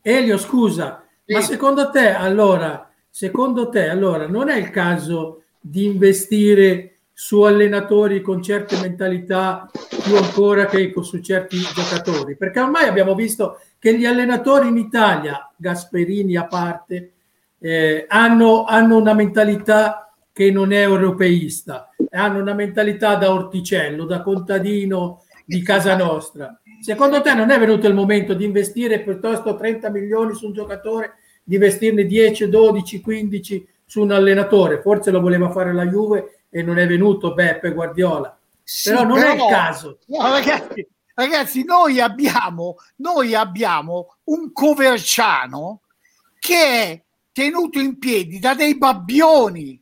Elio, scusa, sì. ma secondo te allora, secondo te allora non è il caso di investire su allenatori con certe mentalità più ancora che su certi giocatori, perché ormai abbiamo visto che gli allenatori in Italia, Gasperini a parte, eh, hanno, hanno una mentalità che non è europeista, hanno una mentalità da orticello, da contadino di casa nostra. Secondo te non è venuto il momento di investire piuttosto 30 milioni su un giocatore, di investirne 10, 12, 15 su un allenatore? Forse lo voleva fare la Juve e non è venuto Beppe Guardiola. Sì, però non però, è il caso. No, ragazzi, ragazzi, noi abbiamo, noi abbiamo un Coverciano che è tenuto in piedi da dei babbioni,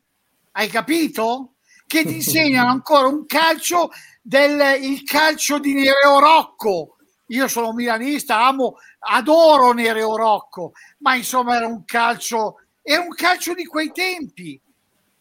hai capito? Che ti insegnano ancora un calcio del il calcio di Nereo Rocco. Io sono milanista, amo, adoro Nereo Rocco, ma insomma era un calcio, era un calcio di quei tempi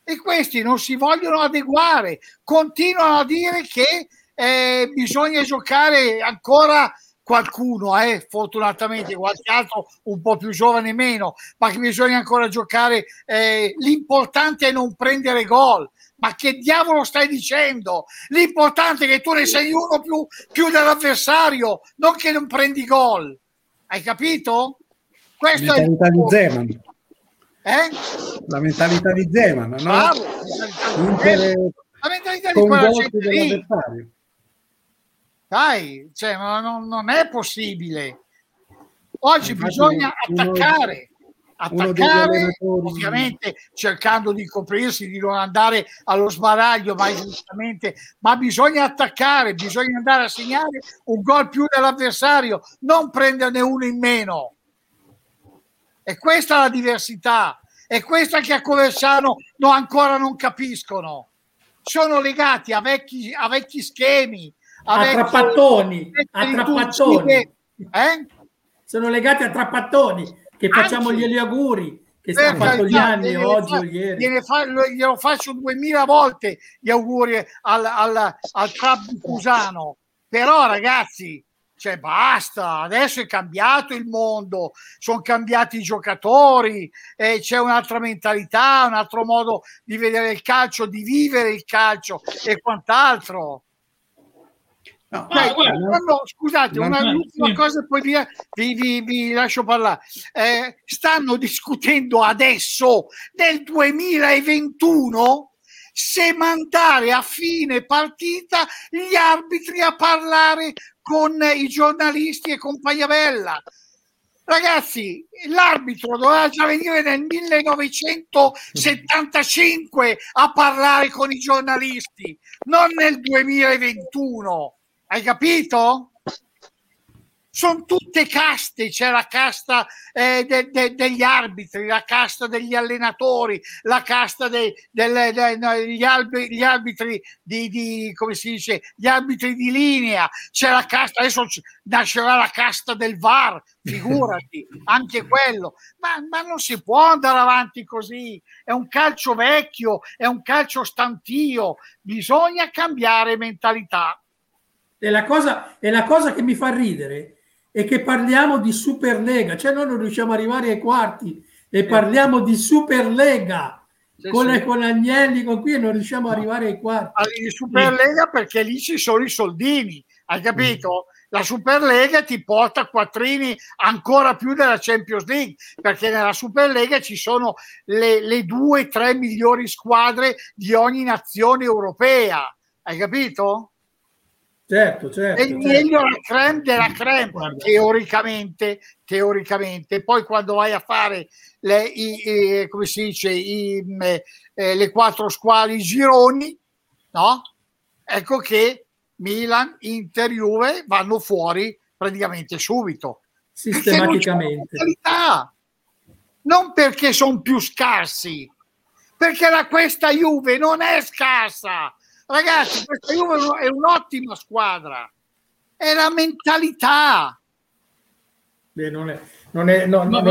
e questi non si vogliono adeguare, continuano a dire che eh, bisogna giocare ancora qualcuno, eh, fortunatamente qualche altro un po' più giovane meno, ma che bisogna ancora giocare. Eh, l'importante è non prendere gol. Ma che diavolo stai dicendo? L'importante è che tu ne sei uno più, più dell'avversario, non che non prendi gol. Hai capito? Questo è il di eh? La mentalità di Zeman, no? Bravo. La mentalità di quella gente lì. Dai, cioè, non, non, è possibile. Oggi Infatti, bisogna attaccare, attaccare ovviamente cercando di coprirsi, di non andare allo sbaraglio, ma giustamente, ma bisogna attaccare, bisogna andare a segnare un gol più dell'avversario, non prenderne uno in meno. E questa è la diversità, è questa che a Coversano no, ancora non capiscono. Sono legati a vecchi, a vecchi schemi, a, a vecchi, trappattoni, a trappattoni. Eh? Sono legati a trappattoni che facciamo Anzi, gli auguri che stanno fatto gli anni oggi fa, o ieri. Fa, glielo faccio duemila volte gli auguri al, al, al Cusano. Però ragazzi, cioè basta, adesso è cambiato il mondo, sono cambiati i giocatori, eh, c'è un'altra mentalità, un altro modo di vedere il calcio, di vivere il calcio e quant'altro. No, cioè, guarda, no, scusate, una ultima sì. cosa e poi vi, vi, vi, vi, lascio parlare. Eh, stanno discutendo adesso, nel 2021, se mandare a fine partita gli arbitri a parlare con i giornalisti e compagnia bella. Ragazzi, l'arbitro doveva già venire nel 1975 a parlare con i giornalisti, non nel 2021. Hai capito? sono tutte caste, c'è la casta eh, de, de, degli arbitri, la casta degli allenatori, la casta degli de, de, arbitri, arbitri di, di, come si dice, gli arbitri di linea, c'è la casta, adesso nascerà la casta del VAR, figurati, *laughs* anche quello, ma, ma non si può andare avanti così, è un calcio vecchio, è un calcio stantio, bisogna cambiare mentalità. E la cosa, è la cosa che mi fa ridere e che parliamo di Superlega, cioè noi non riusciamo ad arrivare ai quarti e parliamo di Superlega. sì, con, sì. con Agnelli, con qui non riusciamo ad arrivare ai quarti. In Superlega perché lì ci sono i soldini, hai capito? Mm. La Superlega ti porta quattrini ancora più della Champions League perché nella Superlega ci sono le, le due, tre migliori squadre di ogni nazione europea, hai capito? Certo, certo. È il meglio la creme della creme, teoricamente, teoricamente. Poi quando vai a fare le, i, i, come si dice, i, eh, le quattro squadre, i gironi, no? Ecco che Milan, Inter, Juve vanno fuori praticamente subito. Sistematicamente. Non perché sono più scarsi, perché la, questa Juve non è scarsa Ragazzi, questa Juve è un'ottima squadra. È la mentalità. Beh, non, è, non, è, no, non,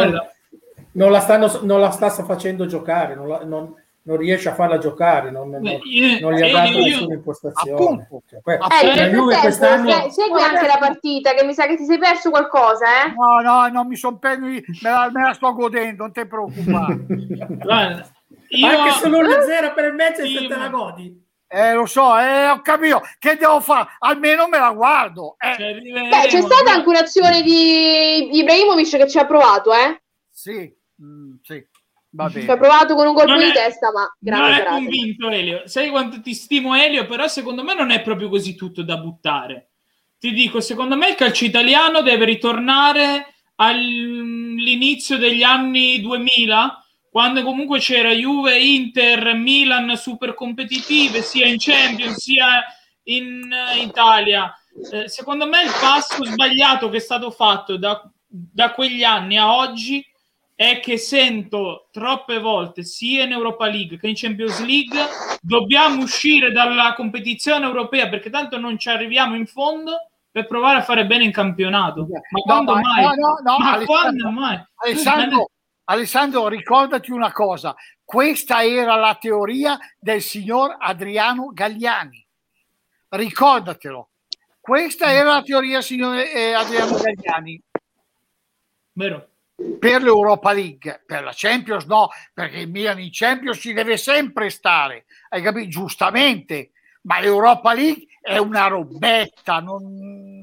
non, la stanno, non la sta facendo giocare, non, la, non, non riesce a farla giocare, non, Beh, io, non gli ha dato io, nessuna impostazione. Cioè, que- eh, la Juve quest'anno... Segui anche la partita, che mi sa che ti sei perso qualcosa, eh? No, no, non mi sono perso, me la, me la sto godendo, non ti preoccupare. *laughs* io... Anche solo *laughs* l'1-0 per il match e se te la godi. Eh, lo so, eh, ho capito. Che devo fare? Almeno me la guardo. Eh. Beh, c'è stata anche un'azione di Ibrahimovic che ci ha provato, eh? Sì, mm, sì. Va bene. Ci ha provato con un colpo non di è, testa, ma non è convinto Elio. Sai quanto ti stimo Elio, però secondo me non è proprio così tutto da buttare. Ti dico, secondo me il calcio italiano deve ritornare all'inizio degli anni 2000 quando comunque c'era Juve, Inter, Milan super competitive sia in Champions sia in uh, Italia. Eh, secondo me il passo sbagliato che è stato fatto da, da quegli anni a oggi è che sento troppe volte sia in Europa League che in Champions League dobbiamo uscire dalla competizione europea perché tanto non ci arriviamo in fondo per provare a fare bene in campionato. Ma no, quando ma, mai? No, no, no, ma quando mai? Alessandro, Alessandro, ricordati una cosa, questa era la teoria del signor Adriano Gagliani. Ricordatelo. Questa era la teoria del signor eh, Adriano Gagliani. Vero. Per l'Europa League, per la Champions no, perché il Milan in Champions ci deve sempre stare, hai capito? Giustamente, ma l'Europa League è una robetta, non,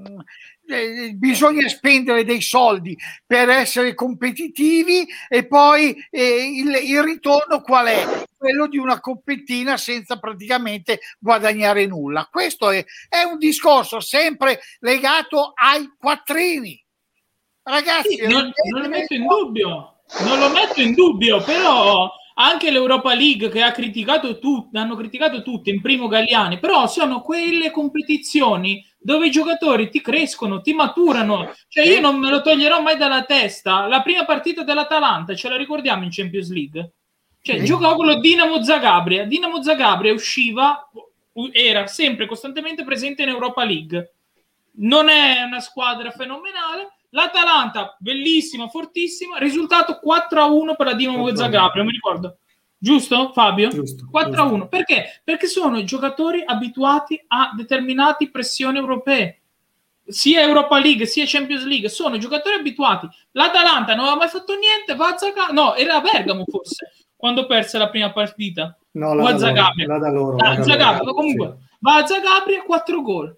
eh, bisogna spendere dei soldi per essere competitivi e poi eh, il, il, ritorno qual è? Quello di una coppettina senza praticamente guadagnare nulla. Questo è, è un discorso sempre legato ai quattrini. Ragazzi, sì, non, non lo metto in dubbio, non lo metto in dubbio, però anche l'Europa League che ha criticato tutti, hanno criticato tutti in primo Galliani, però sono quelle competizioni dove i giocatori ti crescono, ti maturano. Cioè io non me lo toglierò mai dalla testa. La prima partita dell'Atalanta, ce la ricordiamo in Champions League? Cioè, giocava con lo Dinamo Zagabria. Dinamo Zagabria usciva, era sempre costantemente presente in Europa League. Non è una squadra fenomenale. L'Atalanta, bellissima, fortissima. Risultato 4-1 per la Dinamo Zagabria, mi ricordo Giusto Fabio? Giusto, 4 giusto. a 1. Perché? Perché sono giocatori abituati a determinate pressioni europee. Sia Europa League sia Champions League sono giocatori abituati. L'Atalanta non aveva mai fatto niente, va a Zagabria. No, era a Bergamo forse quando perse la prima partita. No, la, a Zagabria. La da loro. Ah, Zagabria, comunque sì. va a Zagabria 4 gol.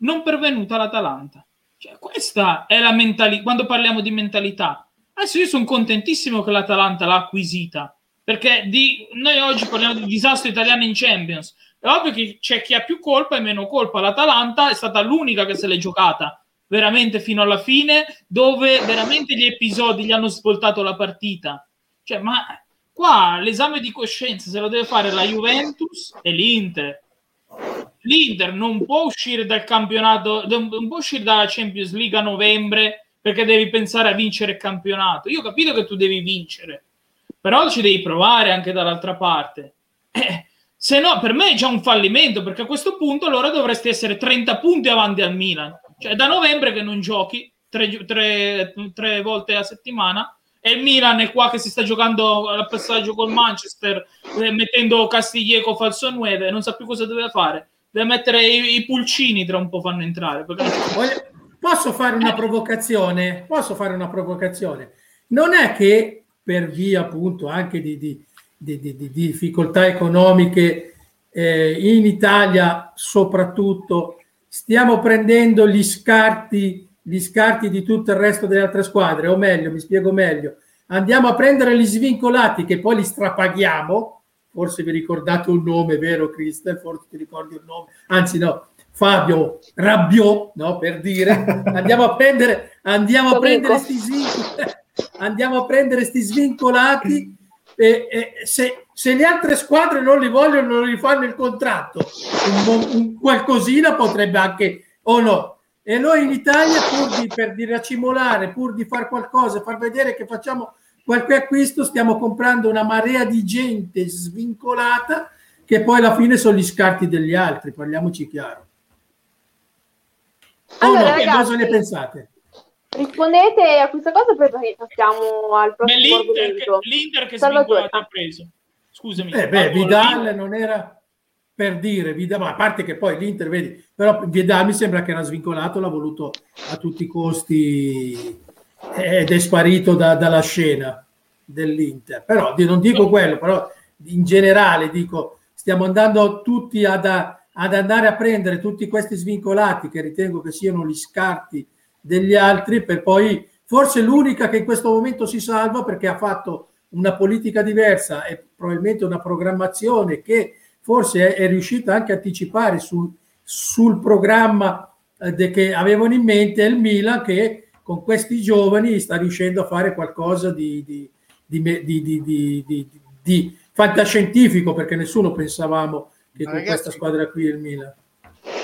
Non pervenuta l'Atalanta. Cioè, questa è la mentalità. Quando parliamo di mentalità, adesso io sono contentissimo che l'Atalanta l'ha acquisita perché di, noi oggi parliamo di disastro italiano in Champions. È ovvio che c'è chi ha più colpa e meno colpa. L'Atalanta è stata l'unica che se l'è giocata veramente fino alla fine, dove veramente gli episodi gli hanno svoltato la partita. Cioè, ma qua l'esame di coscienza se lo deve fare la Juventus e l'Inter. L'Inter non può uscire dal campionato, non può uscire dalla Champions League a novembre perché devi pensare a vincere il campionato. Io ho capito che tu devi vincere, però ci devi provare anche dall'altra parte. Eh, se no, per me è già un fallimento, perché a questo punto allora dovresti essere 30 punti avanti al Milan. Cioè, da novembre che non giochi tre, tre, tre volte a settimana e il Milan è qua che si sta giocando al passaggio col Manchester, eh, mettendo Castiglieco falso 9, non sa più cosa deve fare. Deve mettere i, i pulcini tra un po' fanno entrare. Perché... Posso fare una provocazione? Posso fare una provocazione? Non è che per via appunto anche di, di, di, di, di difficoltà economiche eh, in Italia soprattutto, stiamo prendendo gli scarti, gli scarti di tutto il resto delle altre squadre, o meglio, mi spiego meglio, andiamo a prendere gli svincolati che poi li strapaghiamo, forse vi ricordate un nome, vero Cristel? Forse ti ricordi un nome, anzi no, Fabio Rabbiò, no, per dire, andiamo a prendere, andiamo a prendere sti svincolati, andiamo a prendere sti svincolati e, e se, se, le altre squadre non li vogliono, non li fanno il contratto, un, un qualcosina potrebbe anche, o no, e noi in Italia, pur di, per di racimolare, pur di fare qualcosa, far vedere che facciamo qualche acquisto, stiamo comprando una marea di gente svincolata che poi alla fine sono gli scarti degli altri, parliamoci chiaro. Allora, no? ragazzi, cosa ne pensate? Rispondete a questa cosa poi passiamo al prossimo l'Inter argomento. Che, L'Inter che Salvatore ha preso. Scusami. Eh beh, Vidal non era per dire, Vidal, ma a parte che poi l'Inter, vedi, però Vidal mi sembra che era svincolato, l'ha voluto a tutti i costi ed è sparito da, dalla scena dell'Inter. Però non dico quello, però in generale dico, stiamo andando tutti ad, ad andare a prendere tutti questi svincolati che ritengo che siano gli scarti degli altri per poi forse l'unica che in questo momento si salva perché ha fatto una politica diversa e probabilmente una programmazione che forse è, è riuscita anche a anticipare sul, sul programma eh, che avevano in mente il Milan che con questi giovani sta riuscendo a fare qualcosa di, di, di, di fantascientifico perché nessuno pensavamo che con Ragazzi, questa squadra qui il Milan.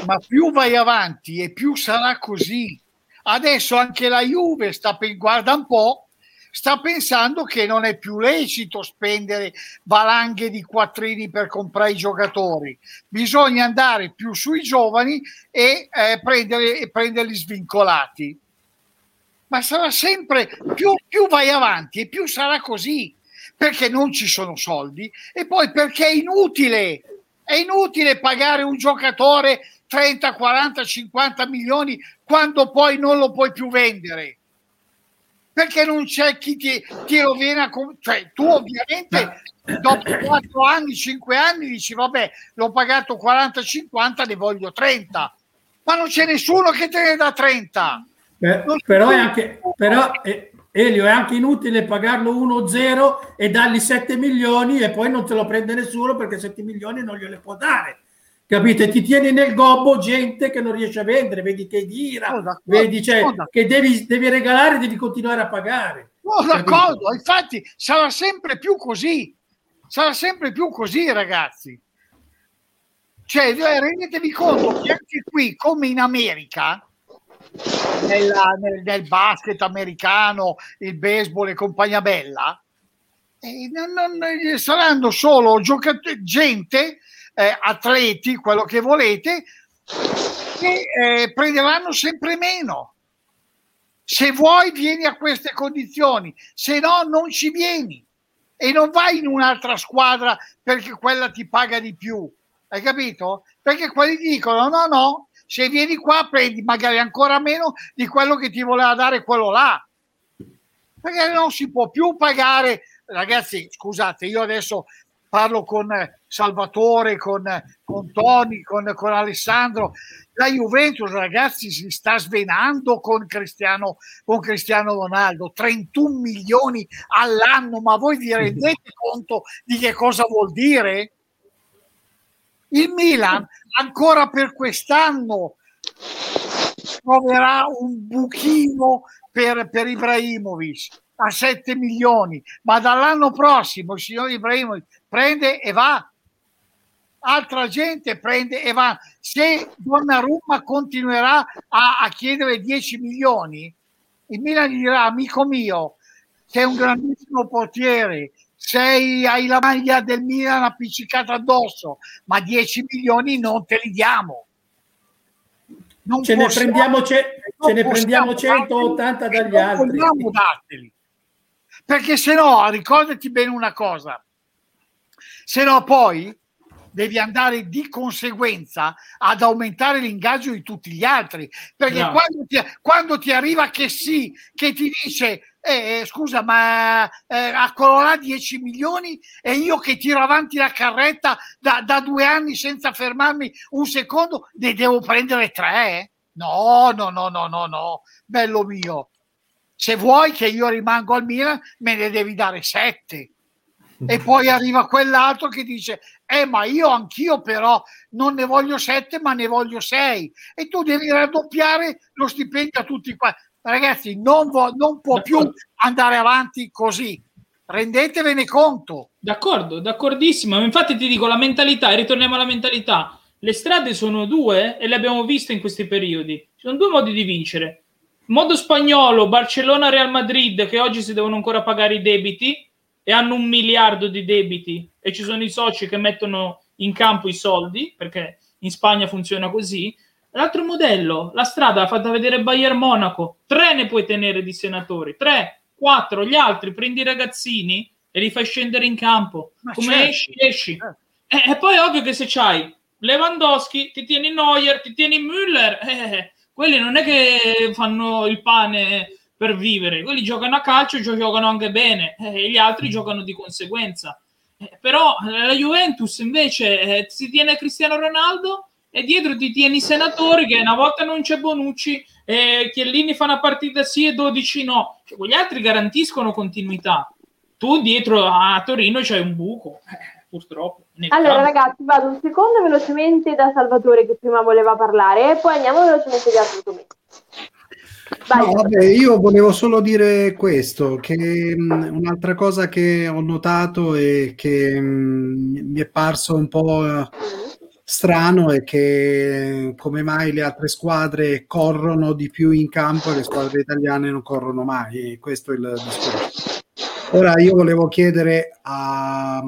Ma più vai avanti e più sarà così. Adesso anche la Juve sta per guarda un po' sta pensando che non è più lecito spendere valanghe di quattrini per comprare i giocatori, bisogna andare più sui giovani e eh, prendere, e prenderli svincolati. Ma sarà sempre più, più vai avanti e più sarà così perché non ci sono soldi e poi perché è inutile, è inutile pagare un giocatore 30, 40, 50 milioni quando poi non lo puoi più vendere perché non c'è chi ti, ti rovina, con, cioè tu ovviamente dopo 4 anni, 5 anni dici vabbè l'ho pagato 40-50, ne voglio 30, ma non c'è nessuno che te ne dà 30. Beh, però, è anche, però eh, Elio è anche inutile pagarlo 1-0 e dargli 7 milioni e poi non te lo prende nessuno perché 7 milioni non gliele può dare capite? Ti tieni nel gobbo gente che non riesce a vendere, vedi che dira, oh, vedi cioè, oh, che devi, devi, regalare, devi continuare a pagare. Oh, d'accordo, infatti sarà sempre più così, sarà sempre più così, ragazzi. Cioè, eh, rendetevi conto che anche qui, come in America, nella, nel, nel, basket americano, il baseball e compagnia bella, eh, non, non, saranno solo giocatori, gente eh, atleti, quello che volete, che eh, prenderanno sempre meno. Se vuoi vieni a queste condizioni, se no non ci vieni e non vai in un'altra squadra perché quella ti paga di più. Hai capito? Perché quelli dicono no, no, se vieni qua prendi magari ancora meno di quello che ti voleva dare quello là. Perché non si può più pagare, ragazzi, scusate, io adesso parlo con Salvatore, con, con Tony, con, con, Alessandro. La Juventus, ragazzi, si sta svenando con Cristiano, con Cristiano Ronaldo, 31 milioni all'anno, ma voi vi rendete *laughs* conto di che cosa vuol dire? Il Milan ancora per quest'anno troverà un buchino per, per Ibrahimovic a 7 milioni, ma dall'anno prossimo il signor Ibrahimovic prende e va. Altra gente prende e va. Se Donnarumma continuerà a, a chiedere 10 milioni, il Milan gli dirà, amico mio, sei un grandissimo portiere, sei, hai la maglia del Milan appiccicata addosso, ma 10 milioni non te li diamo. Non ce, possiamo, ne prendiamo, ce, ce ne prendiamo 180 dagli altri. Darteli. Perché se no, ricordati bene una cosa, se no poi devi andare di conseguenza ad aumentare l'ingaggio di tutti gli altri. Perché no. quando, ti, quando, ti, arriva che sì, che ti dice eh, eh scusa, ma eh, a Colorà 10 milioni e io che tiro avanti la carretta da, da, due anni senza fermarmi un secondo, ne devo prendere tre? No, no, no, no, no, no, bello mio. Se vuoi che io rimango al Milan, me ne devi dare sette e *laughs* poi arriva quell'altro che dice eh ma io anch'io però non ne voglio sette ma ne voglio sei e tu devi raddoppiare lo stipendio a tutti qua ragazzi non, vo- non può più andare avanti così. Rendetevene conto. D'accordo d'accordissimo. Infatti ti dico la mentalità e ritorniamo alla mentalità. Le strade sono due e le abbiamo viste in questi periodi. Ci sono due modi di vincere. Modo spagnolo Barcellona Real Madrid che oggi si devono ancora pagare i debiti e hanno un miliardo di debiti. E ci sono i soci che mettono in campo i soldi, perché in Spagna funziona così. L'altro modello, la strada l'ha fatta vedere Bayern Monaco, tre ne puoi tenere di senatori, tre, quattro, gli altri prendi i ragazzini e li fai scendere in campo. Ma Come certo. esci, esci. Eh. E, e, poi ovvio che se c'hai Lewandowski, ti tieni Neuer, ti tieni Müller, eh, eh quelli non è che fanno il pane per vivere. Quelli giocano a calcio, giocano anche bene, eh, e gli altri giocano di conseguenza. Eh, però eh, la Juventus invece eh, si tiene Cristiano Ronaldo e dietro ti tieni i senatori che una volta non c'è Bonucci e Chiellini fa una partita sì e 12 no. Cioè, quegli altri garantiscono continuità. Tu dietro a Torino c'hai un buco, eh, purtroppo. Allora campo. ragazzi, vado un secondo velocemente da Salvatore che prima voleva parlare e poi andiamo velocemente da Arturo. No, vabbè, io volevo solo dire questo, che mh, un'altra cosa che ho notato e che mh, mi è parso un po' strano è che come mai le altre squadre corrono di più in campo e le squadre italiane non corrono mai, questo è il discorso. Ora io volevo chiedere a,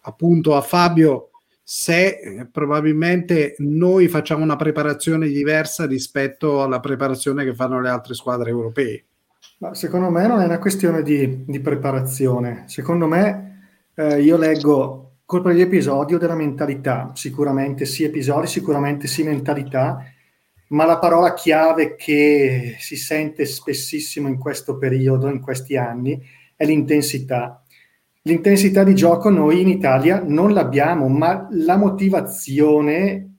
appunto a Fabio se eh, probabilmente noi facciamo una preparazione diversa rispetto alla preparazione che fanno le altre squadre europee. Ma secondo me non è una questione di, di preparazione. Secondo me eh, io leggo colpa di episodio della mentalità, sicuramente sì episodi, sicuramente sì mentalità, ma la parola chiave che si sente spessissimo in questo periodo, in questi anni, è l'intensità. L'intensità di gioco noi in Italia non l'abbiamo, ma la motivazione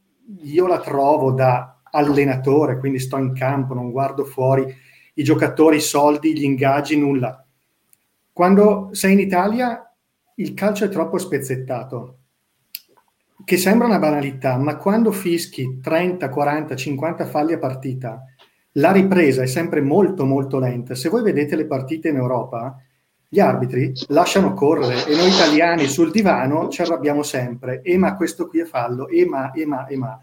io la trovo da allenatore, quindi sto in campo, non guardo fuori i giocatori, i soldi, gli ingaggi, nulla. Quando sei in Italia il calcio è troppo spezzettato, che sembra una banalità, ma quando fischi 30, 40, 50 falli a partita, la ripresa è sempre molto molto lenta. Se voi vedete le partite in Europa, gli arbitri lasciano correre e noi italiani sul divano ci arrabbiamo sempre. E ma questo qui è fallo, e ma, e ma, e ma.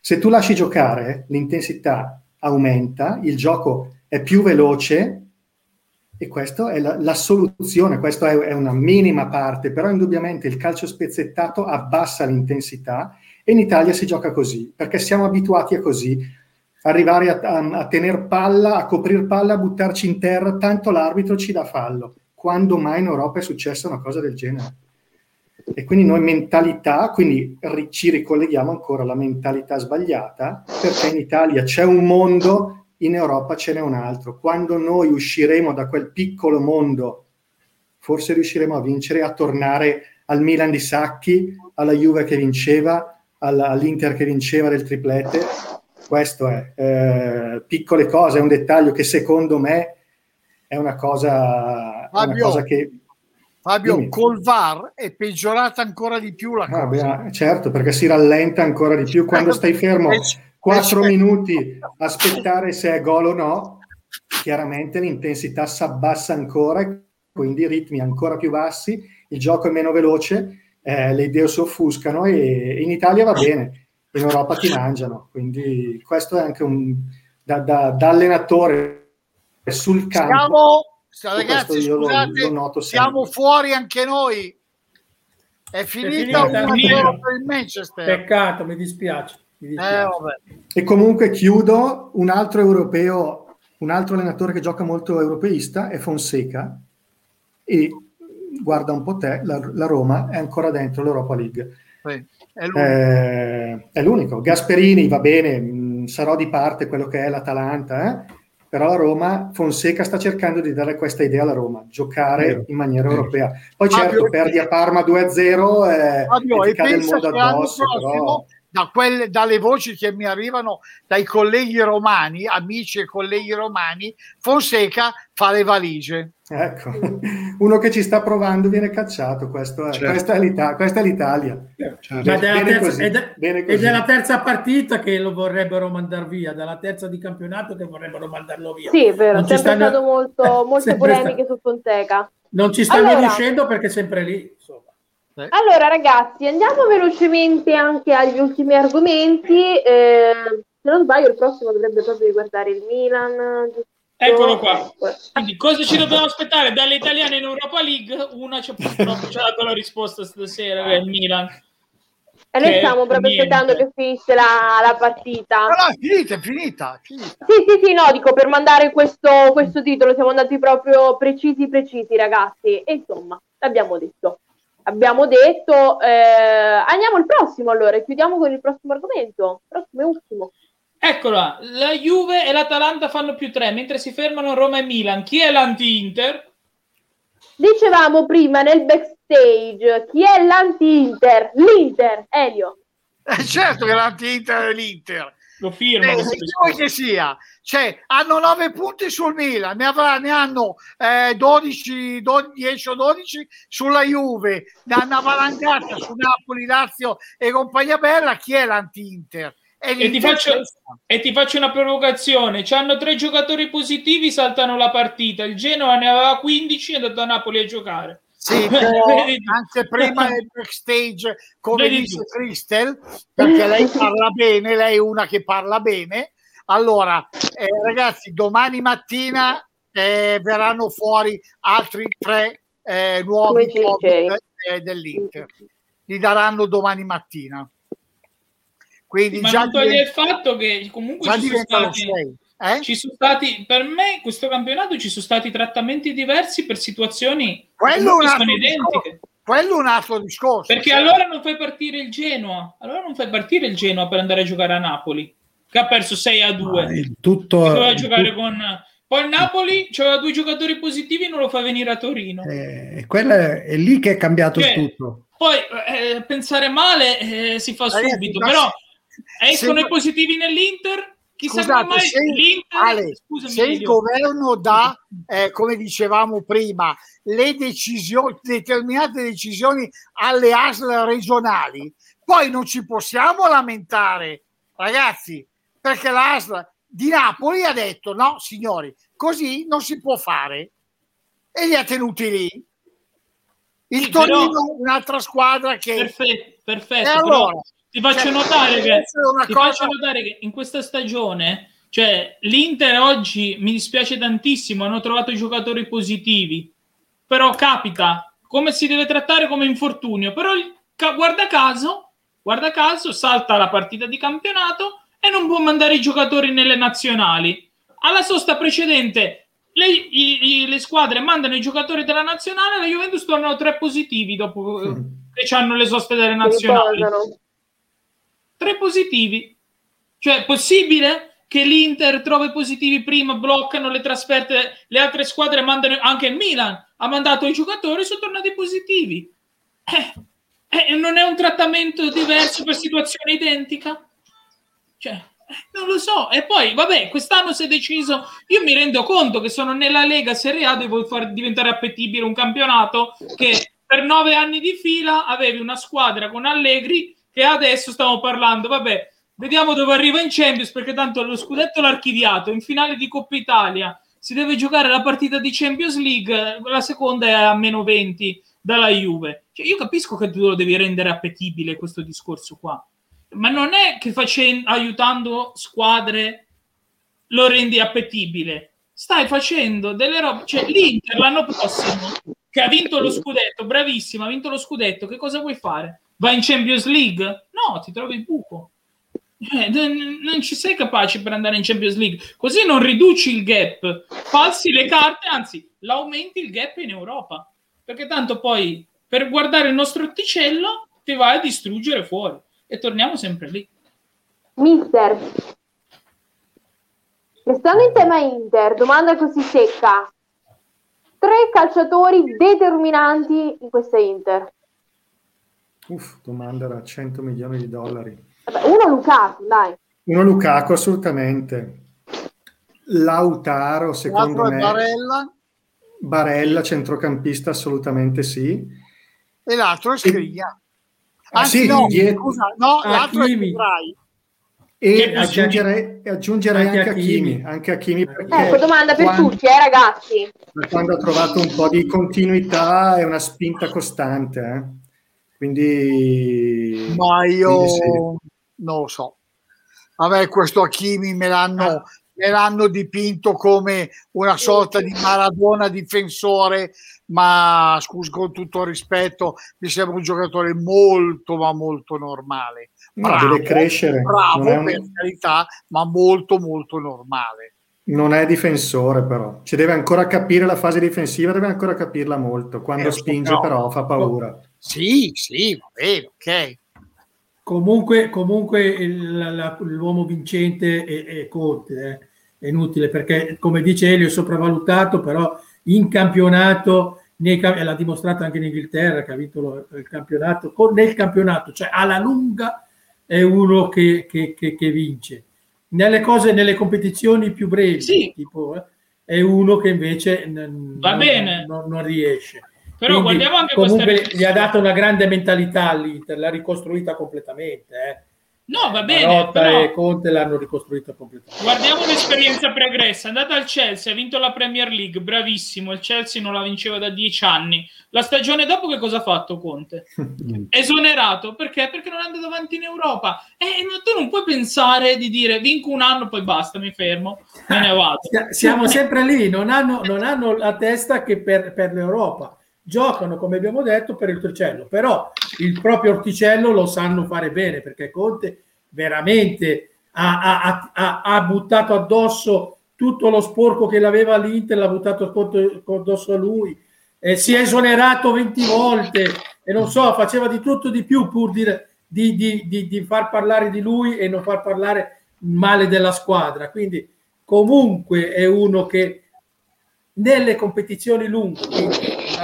Se tu lasci giocare, l'intensità aumenta, il gioco è più veloce e questa è la, la soluzione, questa è, è, una minima parte, però indubbiamente il calcio spezzettato abbassa l'intensità e in Italia si gioca così, perché siamo abituati a così, arrivare a, a, a tenere palla, a coprire palla, a buttarci in terra, tanto l'arbitro ci dà fallo quando mai in Europa è successa una cosa del genere. E quindi noi mentalità, quindi ci ricolleghiamo ancora alla mentalità sbagliata, perché in Italia c'è un mondo, in Europa ce n'è un altro. Quando noi usciremo da quel piccolo mondo, forse riusciremo a vincere, a tornare al Milan di Sacchi, alla Juve che vinceva, all'Inter che vinceva del triplete. Questo è, eh, piccole cose, è un dettaglio che secondo me è una cosa, Fabio, una cosa che... Fabio, dimmi. col VAR è peggiorata ancora di più la ah, cosa. Beh, certo, perché si rallenta ancora di più quando *laughs* stai fermo 4 minuti aspettare se è gol o no, chiaramente l'intensità si abbassa ancora, quindi i ritmi ancora più bassi, il gioco è meno veloce, eh, le idee si offuscano e in Italia va bene, in Europa ti mangiano, quindi questo è anche un da, da, da allenatore sul campo. Siamo, ragazzi, scusate, lo, lo siamo fuori anche noi. È finita, è finita per il Manchester. Peccato, mi dispiace. Eh, e comunque chiudo un altro europeo, un altro allenatore che gioca molto europeista è Fonseca e guarda un po' te, la, la Roma è ancora dentro l'Europa League. Sì. È l'unico. Eh, è l'unico. Gasperini va bene, mh, sarò di parte quello che è l'Atalanta, eh? però la Roma, Fonseca sta cercando di dare questa idea alla Roma, giocare in maniera europea. Poi certo, perdi a Parma 2-0 eh, Fabio, e cade il mondo addosso, però da quelle, dalle voci che mi arrivano dai colleghi romani, amici e colleghi romani, Fonseca fa le valigie. Ecco, *laughs* uno che ci sta provando viene cacciato, questo è, certo. questa, è l'Italia, questa è l'Italia. Certo. Terza, così, è della terza partita che lo vorrebbero mandare via, dalla terza di campionato che vorrebbero mandarlo via. Sì, è vero, non sempre stanno... stato molto, *laughs* molte polemiche sta... su Fonseca. Non ci stanno allora, riuscendo perché è sempre lì, insomma. Eh. Allora ragazzi, andiamo velocemente anche agli ultimi argomenti. Eh, se non sbaglio, il prossimo dovrebbe proprio riguardare il Milan. Giusto? Eccolo qua. Quindi cosa ci dobbiamo aspettare dalle italiane in Europa League? Una ci ha purtroppo ci ha dato la risposta stasera, è il Milan. E noi stiamo proprio niente. aspettando che finisce la, la partita. No, no, è finita, è finita, finita. Sì, sì, sì, no, dico per mandare questo, questo titolo siamo andati proprio precisi, precisi, ragazzi. E insomma, l'abbiamo detto abbiamo detto. Eh, andiamo al prossimo allora, chiudiamo con il prossimo argomento. Prossimo e ultimo. Eccola, la Juve e l'Atalanta fanno più tre, mentre si fermano Roma e Milan. Chi è l'anti-Inter? Dicevamo prima nel backstage, chi è l'anti-Inter? L'Inter, Elio. Eh, certo che l'anti-Inter è l'Inter. Lo firma. Eh, che sia. Cioè, hanno 9 punti sul Milan, ne, avrà, ne hanno eh, 12, 12, 10 o 12 sulla Juve, ne hanno avvalangata su Napoli, Lazio e compagnia bella. Chi è l'anti-Inter? E ti, faccio, e ti, faccio, una provocazione: hanno tre giocatori positivi, saltano la partita. Il Genoa ne aveva 15 e è andato a Napoli a giocare. Sì, *laughs* anche prima *laughs* del backstage, come Vedi dice Cristel, perché lei *laughs* parla bene, lei è una che parla bene. Allora, eh, ragazzi, domani mattina eh, verranno fuori altri tre eh, nuovi eh, dell'Inter. Li daranno domani mattina. Quindi Ma già non toglie il fatto che comunque ci sono, stati, eh? ci sono stati, per me, questo campionato ci sono stati trattamenti diversi per situazioni Quello che sono identiche. Quello è un altro discorso. Perché allora non fai partire il Genoa, allora non fai partire il Genoa per andare a giocare a Napoli, che ha perso 6 a 2. Ah, tutto, doveva giocare tutto... con poi il Napoli aveva due giocatori positivi e non lo fa venire a Torino. Eh, è, è, lì che è cambiato cioè, tutto. Poi eh, pensare male eh, si fa subito, però Escono se... i positivi nell'Inter? Chissà Scusate, mai se. Ale, Scusami, se il governo dà, eh, come dicevamo prima, le decisioni, determinate decisioni alle ASL regionali, poi non ci possiamo lamentare, ragazzi, perché l'ASL di Napoli ha detto no, signori, così non si può fare e li ha tenuti lì. Il Torino, però, un'altra squadra che... Perfetto, perfetto. E allora, ti faccio, cioè, notare che, ti cosa... faccio notare che in questa stagione, cioè l'Inter oggi mi dispiace tantissimo, hanno trovato i giocatori positivi, però capita come si deve trattare come infortunio, però guarda caso, guarda caso, salta la partita di campionato e non può mandare i giocatori nelle nazionali. Alla sosta precedente le, i, i, le squadre mandano i giocatori della nazionale, la Juventus tornano tre positivi dopo sì. che hanno le soste delle nazionali tre positivi. Cioè, è possibile che l'Inter trovi positivi prima, bloccano le trasferte, le altre squadre mandano, anche il Milan ha mandato i giocatori, sono tornati positivi. Eh, eh, non è un trattamento diverso per situazione identica? Cioè, eh, non lo so. E poi, vabbè, quest'anno si è deciso. Io mi rendo conto che sono nella Lega Serie A, devo far diventare appetibile un campionato che per nove anni di fila avevi una squadra con Allegri che adesso stiamo parlando, vabbè, vediamo dove arriva in Champions, perché tanto lo scudetto l'ha archiviato, in finale di Coppa Italia si deve giocare la partita di Champions League, la seconda è a meno 20 dalla Juve. Cioè, io capisco che tu lo devi rendere appetibile questo discorso qua, ma non è che facendo, aiutando squadre lo rendi appetibile. Stai facendo delle robe, cioè l'Inter l'anno prossimo che ha vinto lo scudetto, bravissimo, ha vinto lo scudetto, che cosa vuoi fare? Vai in Champions League? No, ti trovi il buco. Eh, non ci sei capace per andare in Champions League. Così non riduci il gap, falsi le carte, anzi, l'aumenti il gap in Europa. Perché tanto poi per guardare il nostro orticello ti vai a distruggere fuori e torniamo sempre lì. Mister, restando in tema Inter, domanda così secca. Tre calciatori determinanti in questa Inter. Uff, domanda da 100 milioni di dollari. Vabbè, uno Lukaku, dai. Uno Lukaku, assolutamente. Lautaro, secondo me. Barella. Barella, centrocampista, assolutamente sì. E l'altro è Scrigna. Ah, sì, no, dietro... scusa, no, ah, l'altro Kimi. è Drai. E aggiungerei, aggiungerei anche, anche Hakimi, anche Hakimi ecco, domanda per quando, tutti, eh, ragazzi. Quando ha trovato un po' di continuità e una spinta costante, eh. Quindi... Ma io quindi sì. non lo so. A me questo Hakimi me l'hanno, me l'hanno dipinto come una sorta di Maradona difensore, ma scusa con tutto il rispetto, mi sembra un giocatore molto ma molto normale bravo, deve crescere. Bravo per un... carità, ma molto molto normale. Non è difensore però, ci deve ancora capire la fase difensiva, deve ancora capirla molto. Quando eh, spinge no. però fa paura. Sì, sì, va bene, ok. Comunque, comunque il, la, l'uomo vincente è, è Conte, eh. è inutile perché come dice Elio è sopravvalutato, però in campionato nei, l'ha dimostrato anche in Inghilterra che ha vinto il campionato, con, nel campionato, cioè alla lunga è uno che, che, che, che vince. Nelle cose, nelle competizioni più brevi, sì. tipo, eh, è uno che invece n- Va non, bene. Non, non riesce. Però Quindi, guardiamo anche comunque gli ha dato una grande mentalità all'Inter, l'ha ricostruita completamente. Eh No, va bene. Marotta però... e Conte l'hanno ricostruito completamente. Guardiamo l'esperienza pregressa. È andata al Chelsea, ha vinto la Premier League, bravissimo. Il Chelsea non la vinceva da dieci anni. La stagione dopo che cosa ha fatto Conte? *laughs* Esonerato. Perché? Perché non è andato avanti in Europa. E eh, tu non puoi pensare di dire vinco un anno, poi basta, mi fermo, me ne vado. *laughs* Siamo sempre lì, non hanno, *laughs* non hanno la testa che per, per l'Europa giocano, come abbiamo detto, per il torcello, però il proprio orticello lo sanno fare bene perché Conte veramente ha, ha, ha, buttato addosso tutto lo sporco che l'aveva l'Inter, l'ha buttato addosso a lui, eh, si è esonerato 20 volte e non so, faceva di tutto di più pur di, di, di, di far parlare di lui e non far parlare male della squadra. Quindi comunque è uno che nelle competizioni lunghe,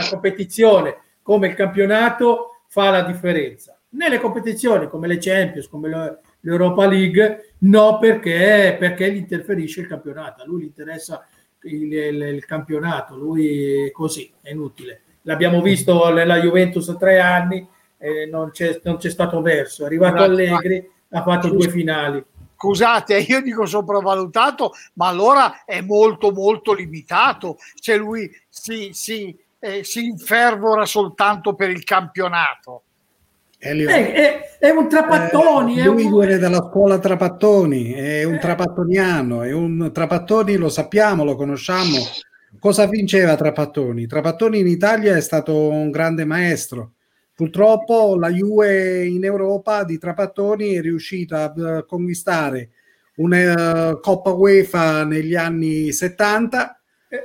competizione come il campionato fa la differenza. Nelle competizioni come le Champions, come l'Europa League, no perché, perché gli interferisce il campionato. A lui gli interessa il, il, il campionato, lui è così, è inutile. L'abbiamo visto nella Juventus a tre anni, eh, non, c'è, non, c'è, stato verso. È arrivato Allegri, ha fatto due finali scusate, *laughs* io dico sopravvalutato, ma allora è molto molto limitato. Cioè lui si, si, eh, si infervora soltanto per il campionato. Elio, è, è, è, un Trapattoni. Eh, lui un... viene dalla scuola Trapattoni, è un eh. trapattoniano, è un Trapattoni, lo sappiamo, lo conosciamo. Cosa vinceva Trapattoni? Trapattoni in Italia è stato un grande maestro. Purtroppo la Juve in Europa di Trapattoni è riuscita a conquistare una Coppa UEFA negli anni 70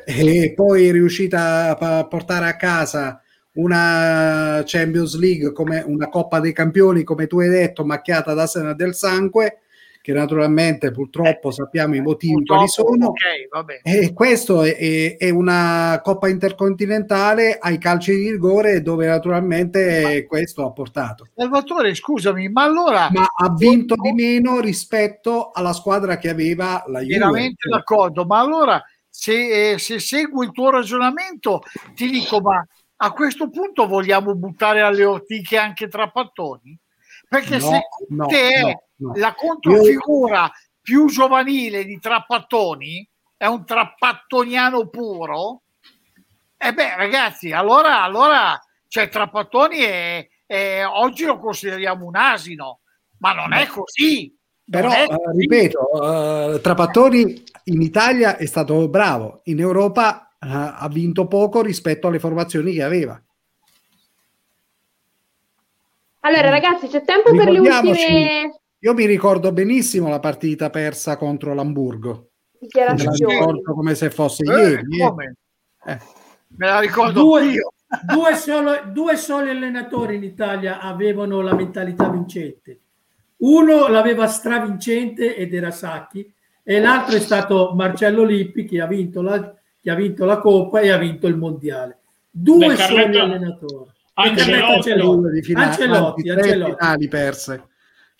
e poi è riuscita a portare a casa una Champions League come una Coppa dei Campioni, come tu hai detto, macchiata da Sena del Sangue, che naturalmente purtroppo eh, sappiamo i motivi quali sono. Okay, e questo è, è, una Coppa intercontinentale ai calci di rigore dove naturalmente ma, questo ha portato. Salvatore, scusami, ma allora... Ma ha vinto di meno rispetto alla squadra che aveva la Juve. Veramente d'accordo, ma allora se, eh, se seguo il tuo ragionamento, ti dico, ma a questo punto vogliamo buttare alle ortiche anche Trapattoni? Perché no, se no, è no, la controfigura Io... più giovanile di Trapattoni, è un trapattoniano puro, e eh beh ragazzi, allora, allora cioè, Trapattoni è, è, oggi lo consideriamo un asino, ma non è così. Però, uh, ripeto, uh, Trapattoni in Italia è stato bravo, in Europa uh, ha vinto poco rispetto alle formazioni che aveva. Allora, ragazzi, c'è tempo per le ultime. Io mi ricordo benissimo la partita persa contro l'Amburgo. Me la ricordo come se fosse eh, ieri. Come? Eh. Me la ricordo due, io. due, solo, due soli allenatori in Italia avevano la mentalità vincente. Uno l'aveva stravincente ed era Sacchi, e l'altro è stato Marcello Lippi che ha vinto la, che ha vinto la Coppa e ha vinto il Mondiale. Due Beh, soli Carletto, allenatori. Ancelotti, Ancelotti, finali, Ancelotti, Ancelotti. Finali perse.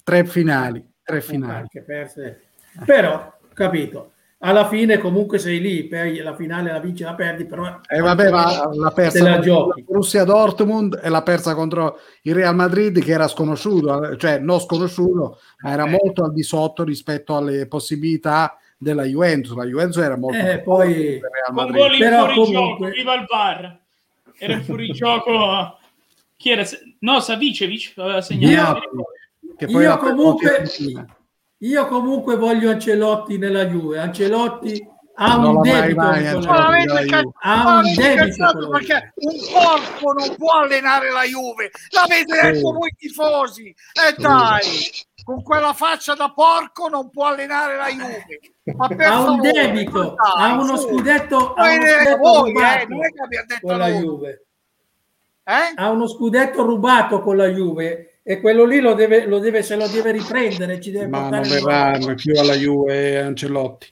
Tre finali. Tre finali. Perse. Però, capito, alla fine comunque sei lì, per la finale la vinci la perdi, però eh vabbè, ma l'ha persa la giochi. Russia Dortmund e l'ha persa contro il Real Madrid che era sconosciuto, cioè non sconosciuto, ma era eh. molto al di sotto rispetto alle possibilità della Juventus. La Juventus era molto eh, poi con gol in però fuorigioco, viva il bar. Era in fuorigioco chi era? No, Savicevic aveva segnato. Io, io comunque io comunque voglio Ancelotti nella Juve. Ancelotti ha un debito mai, mai, ha un debito perché un porco non può allenare la Juve. L'avete detto voi tifosi. E dai con quella faccia da porco non può allenare la Juve. Ha un debito ha uno scudetto, ha uno scudetto voi, eh, non è che abbia detto con la Juve. Eh? ha uno scudetto rubato con la Juve e quello lì lo deve, lo deve, se lo deve riprendere. Ci deve Ma non verrà più alla Juve Ancelotti.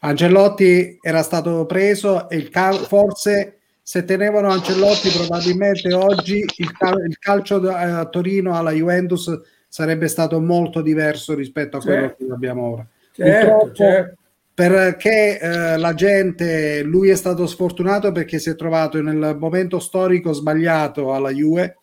Ancelotti era stato preso e il cal- forse se tenevano Ancelotti probabilmente oggi il, cal- il calcio a eh, Torino alla Juventus sarebbe stato molto diverso rispetto a quello certo. che abbiamo ora. Certo, certo. Perché eh, la gente, lui è stato sfortunato perché si è trovato nel momento storico sbagliato alla Juve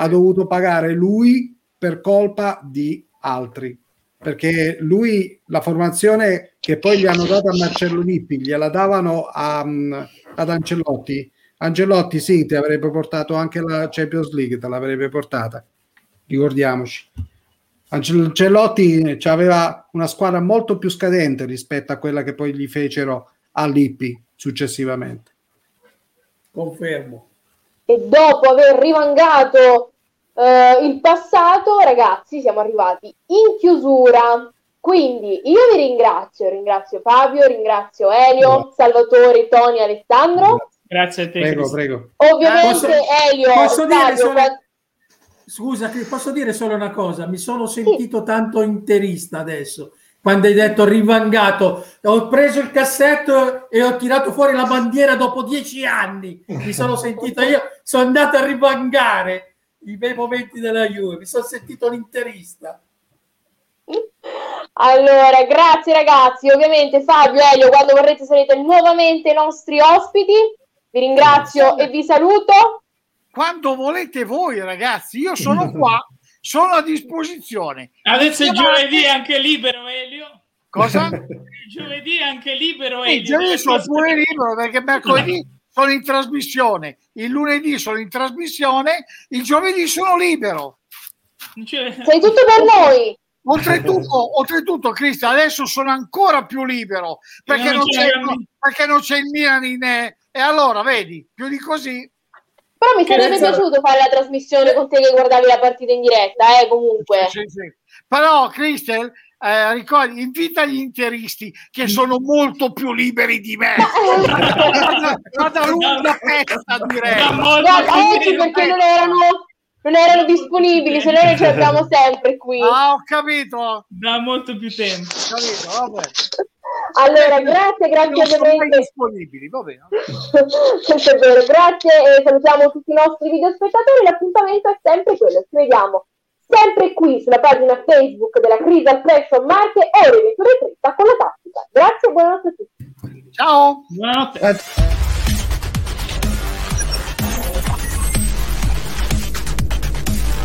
ha dovuto pagare lui per colpa di altri perché lui la formazione che poi gli hanno dato a Marcello Lippi gliela davano a, ad Ancelotti. Ancelotti sì ti avrebbe portato anche la Champions League te l'avrebbe portata ricordiamoci. Ancelotti aveva una squadra molto più scadente rispetto a quella che poi gli fecero a Lippi successivamente. Confermo. E dopo aver rimangato eh, il passato, ragazzi, siamo arrivati in chiusura. Quindi io vi ringrazio, ringrazio Fabio, ringrazio Elio, Salvatore, Tony, Alessandro. Grazie a te. Prego, prego. Ovviamente posso, Elio, posso Fabio, solo... quando... Scusa, posso dire solo una cosa? Mi sono sentito sì. tanto interista adesso quando hai detto rivangato, ho preso il cassetto e ho tirato fuori la bandiera dopo dieci anni. Mi sono sentito io, sono andato a rivangare i bei momenti della Juve, mi sono sentito l'interista. Allora, grazie ragazzi. Ovviamente Fabio, Elio, quando vorrete sarete nuovamente i nostri ospiti. Vi ringrazio e vi saluto. Quando volete voi, ragazzi, io sono qua sono a disposizione. Adesso è giovedì anche libero, Elio. Cosa? giovedì anche libero, Elio. Il giovedì sono pure libero perché mercoledì sono in trasmissione, il lunedì sono in trasmissione, il giovedì sono libero. Sei tutto per noi. Oltretutto, oltretutto Cristian, adesso sono ancora più libero perché, non, c'è, perché non c'è il Milan in... E allora, vedi, più di così però mi sarebbe piaciuto fare la trasmissione con te che guardavi la partita in diretta, eh, comunque. Sì, sì. Però, Cristel, eh, ricordi, invita gli interisti che sono molto più liberi di me. Vado lunga pezza, direi. Guarda, oggi perché non erano, non erano disponibili, se noi ce l'abbiamo sempre qui. Ah, ho capito. Da molto più tempo. Ho capito, vabbè. Allora, grazie, grazie ovviamente. disponibili, va bene. *laughs* Questo è vero, grazie e salutiamo tutti i nostri videospettatori. L'appuntamento è sempre quello. Ci vediamo sempre qui sulla pagina Facebook della Crystal Fashion Marche ore 21.30 con la tattica. Grazie e buonanotte a tutti. Ciao. Buonanotte.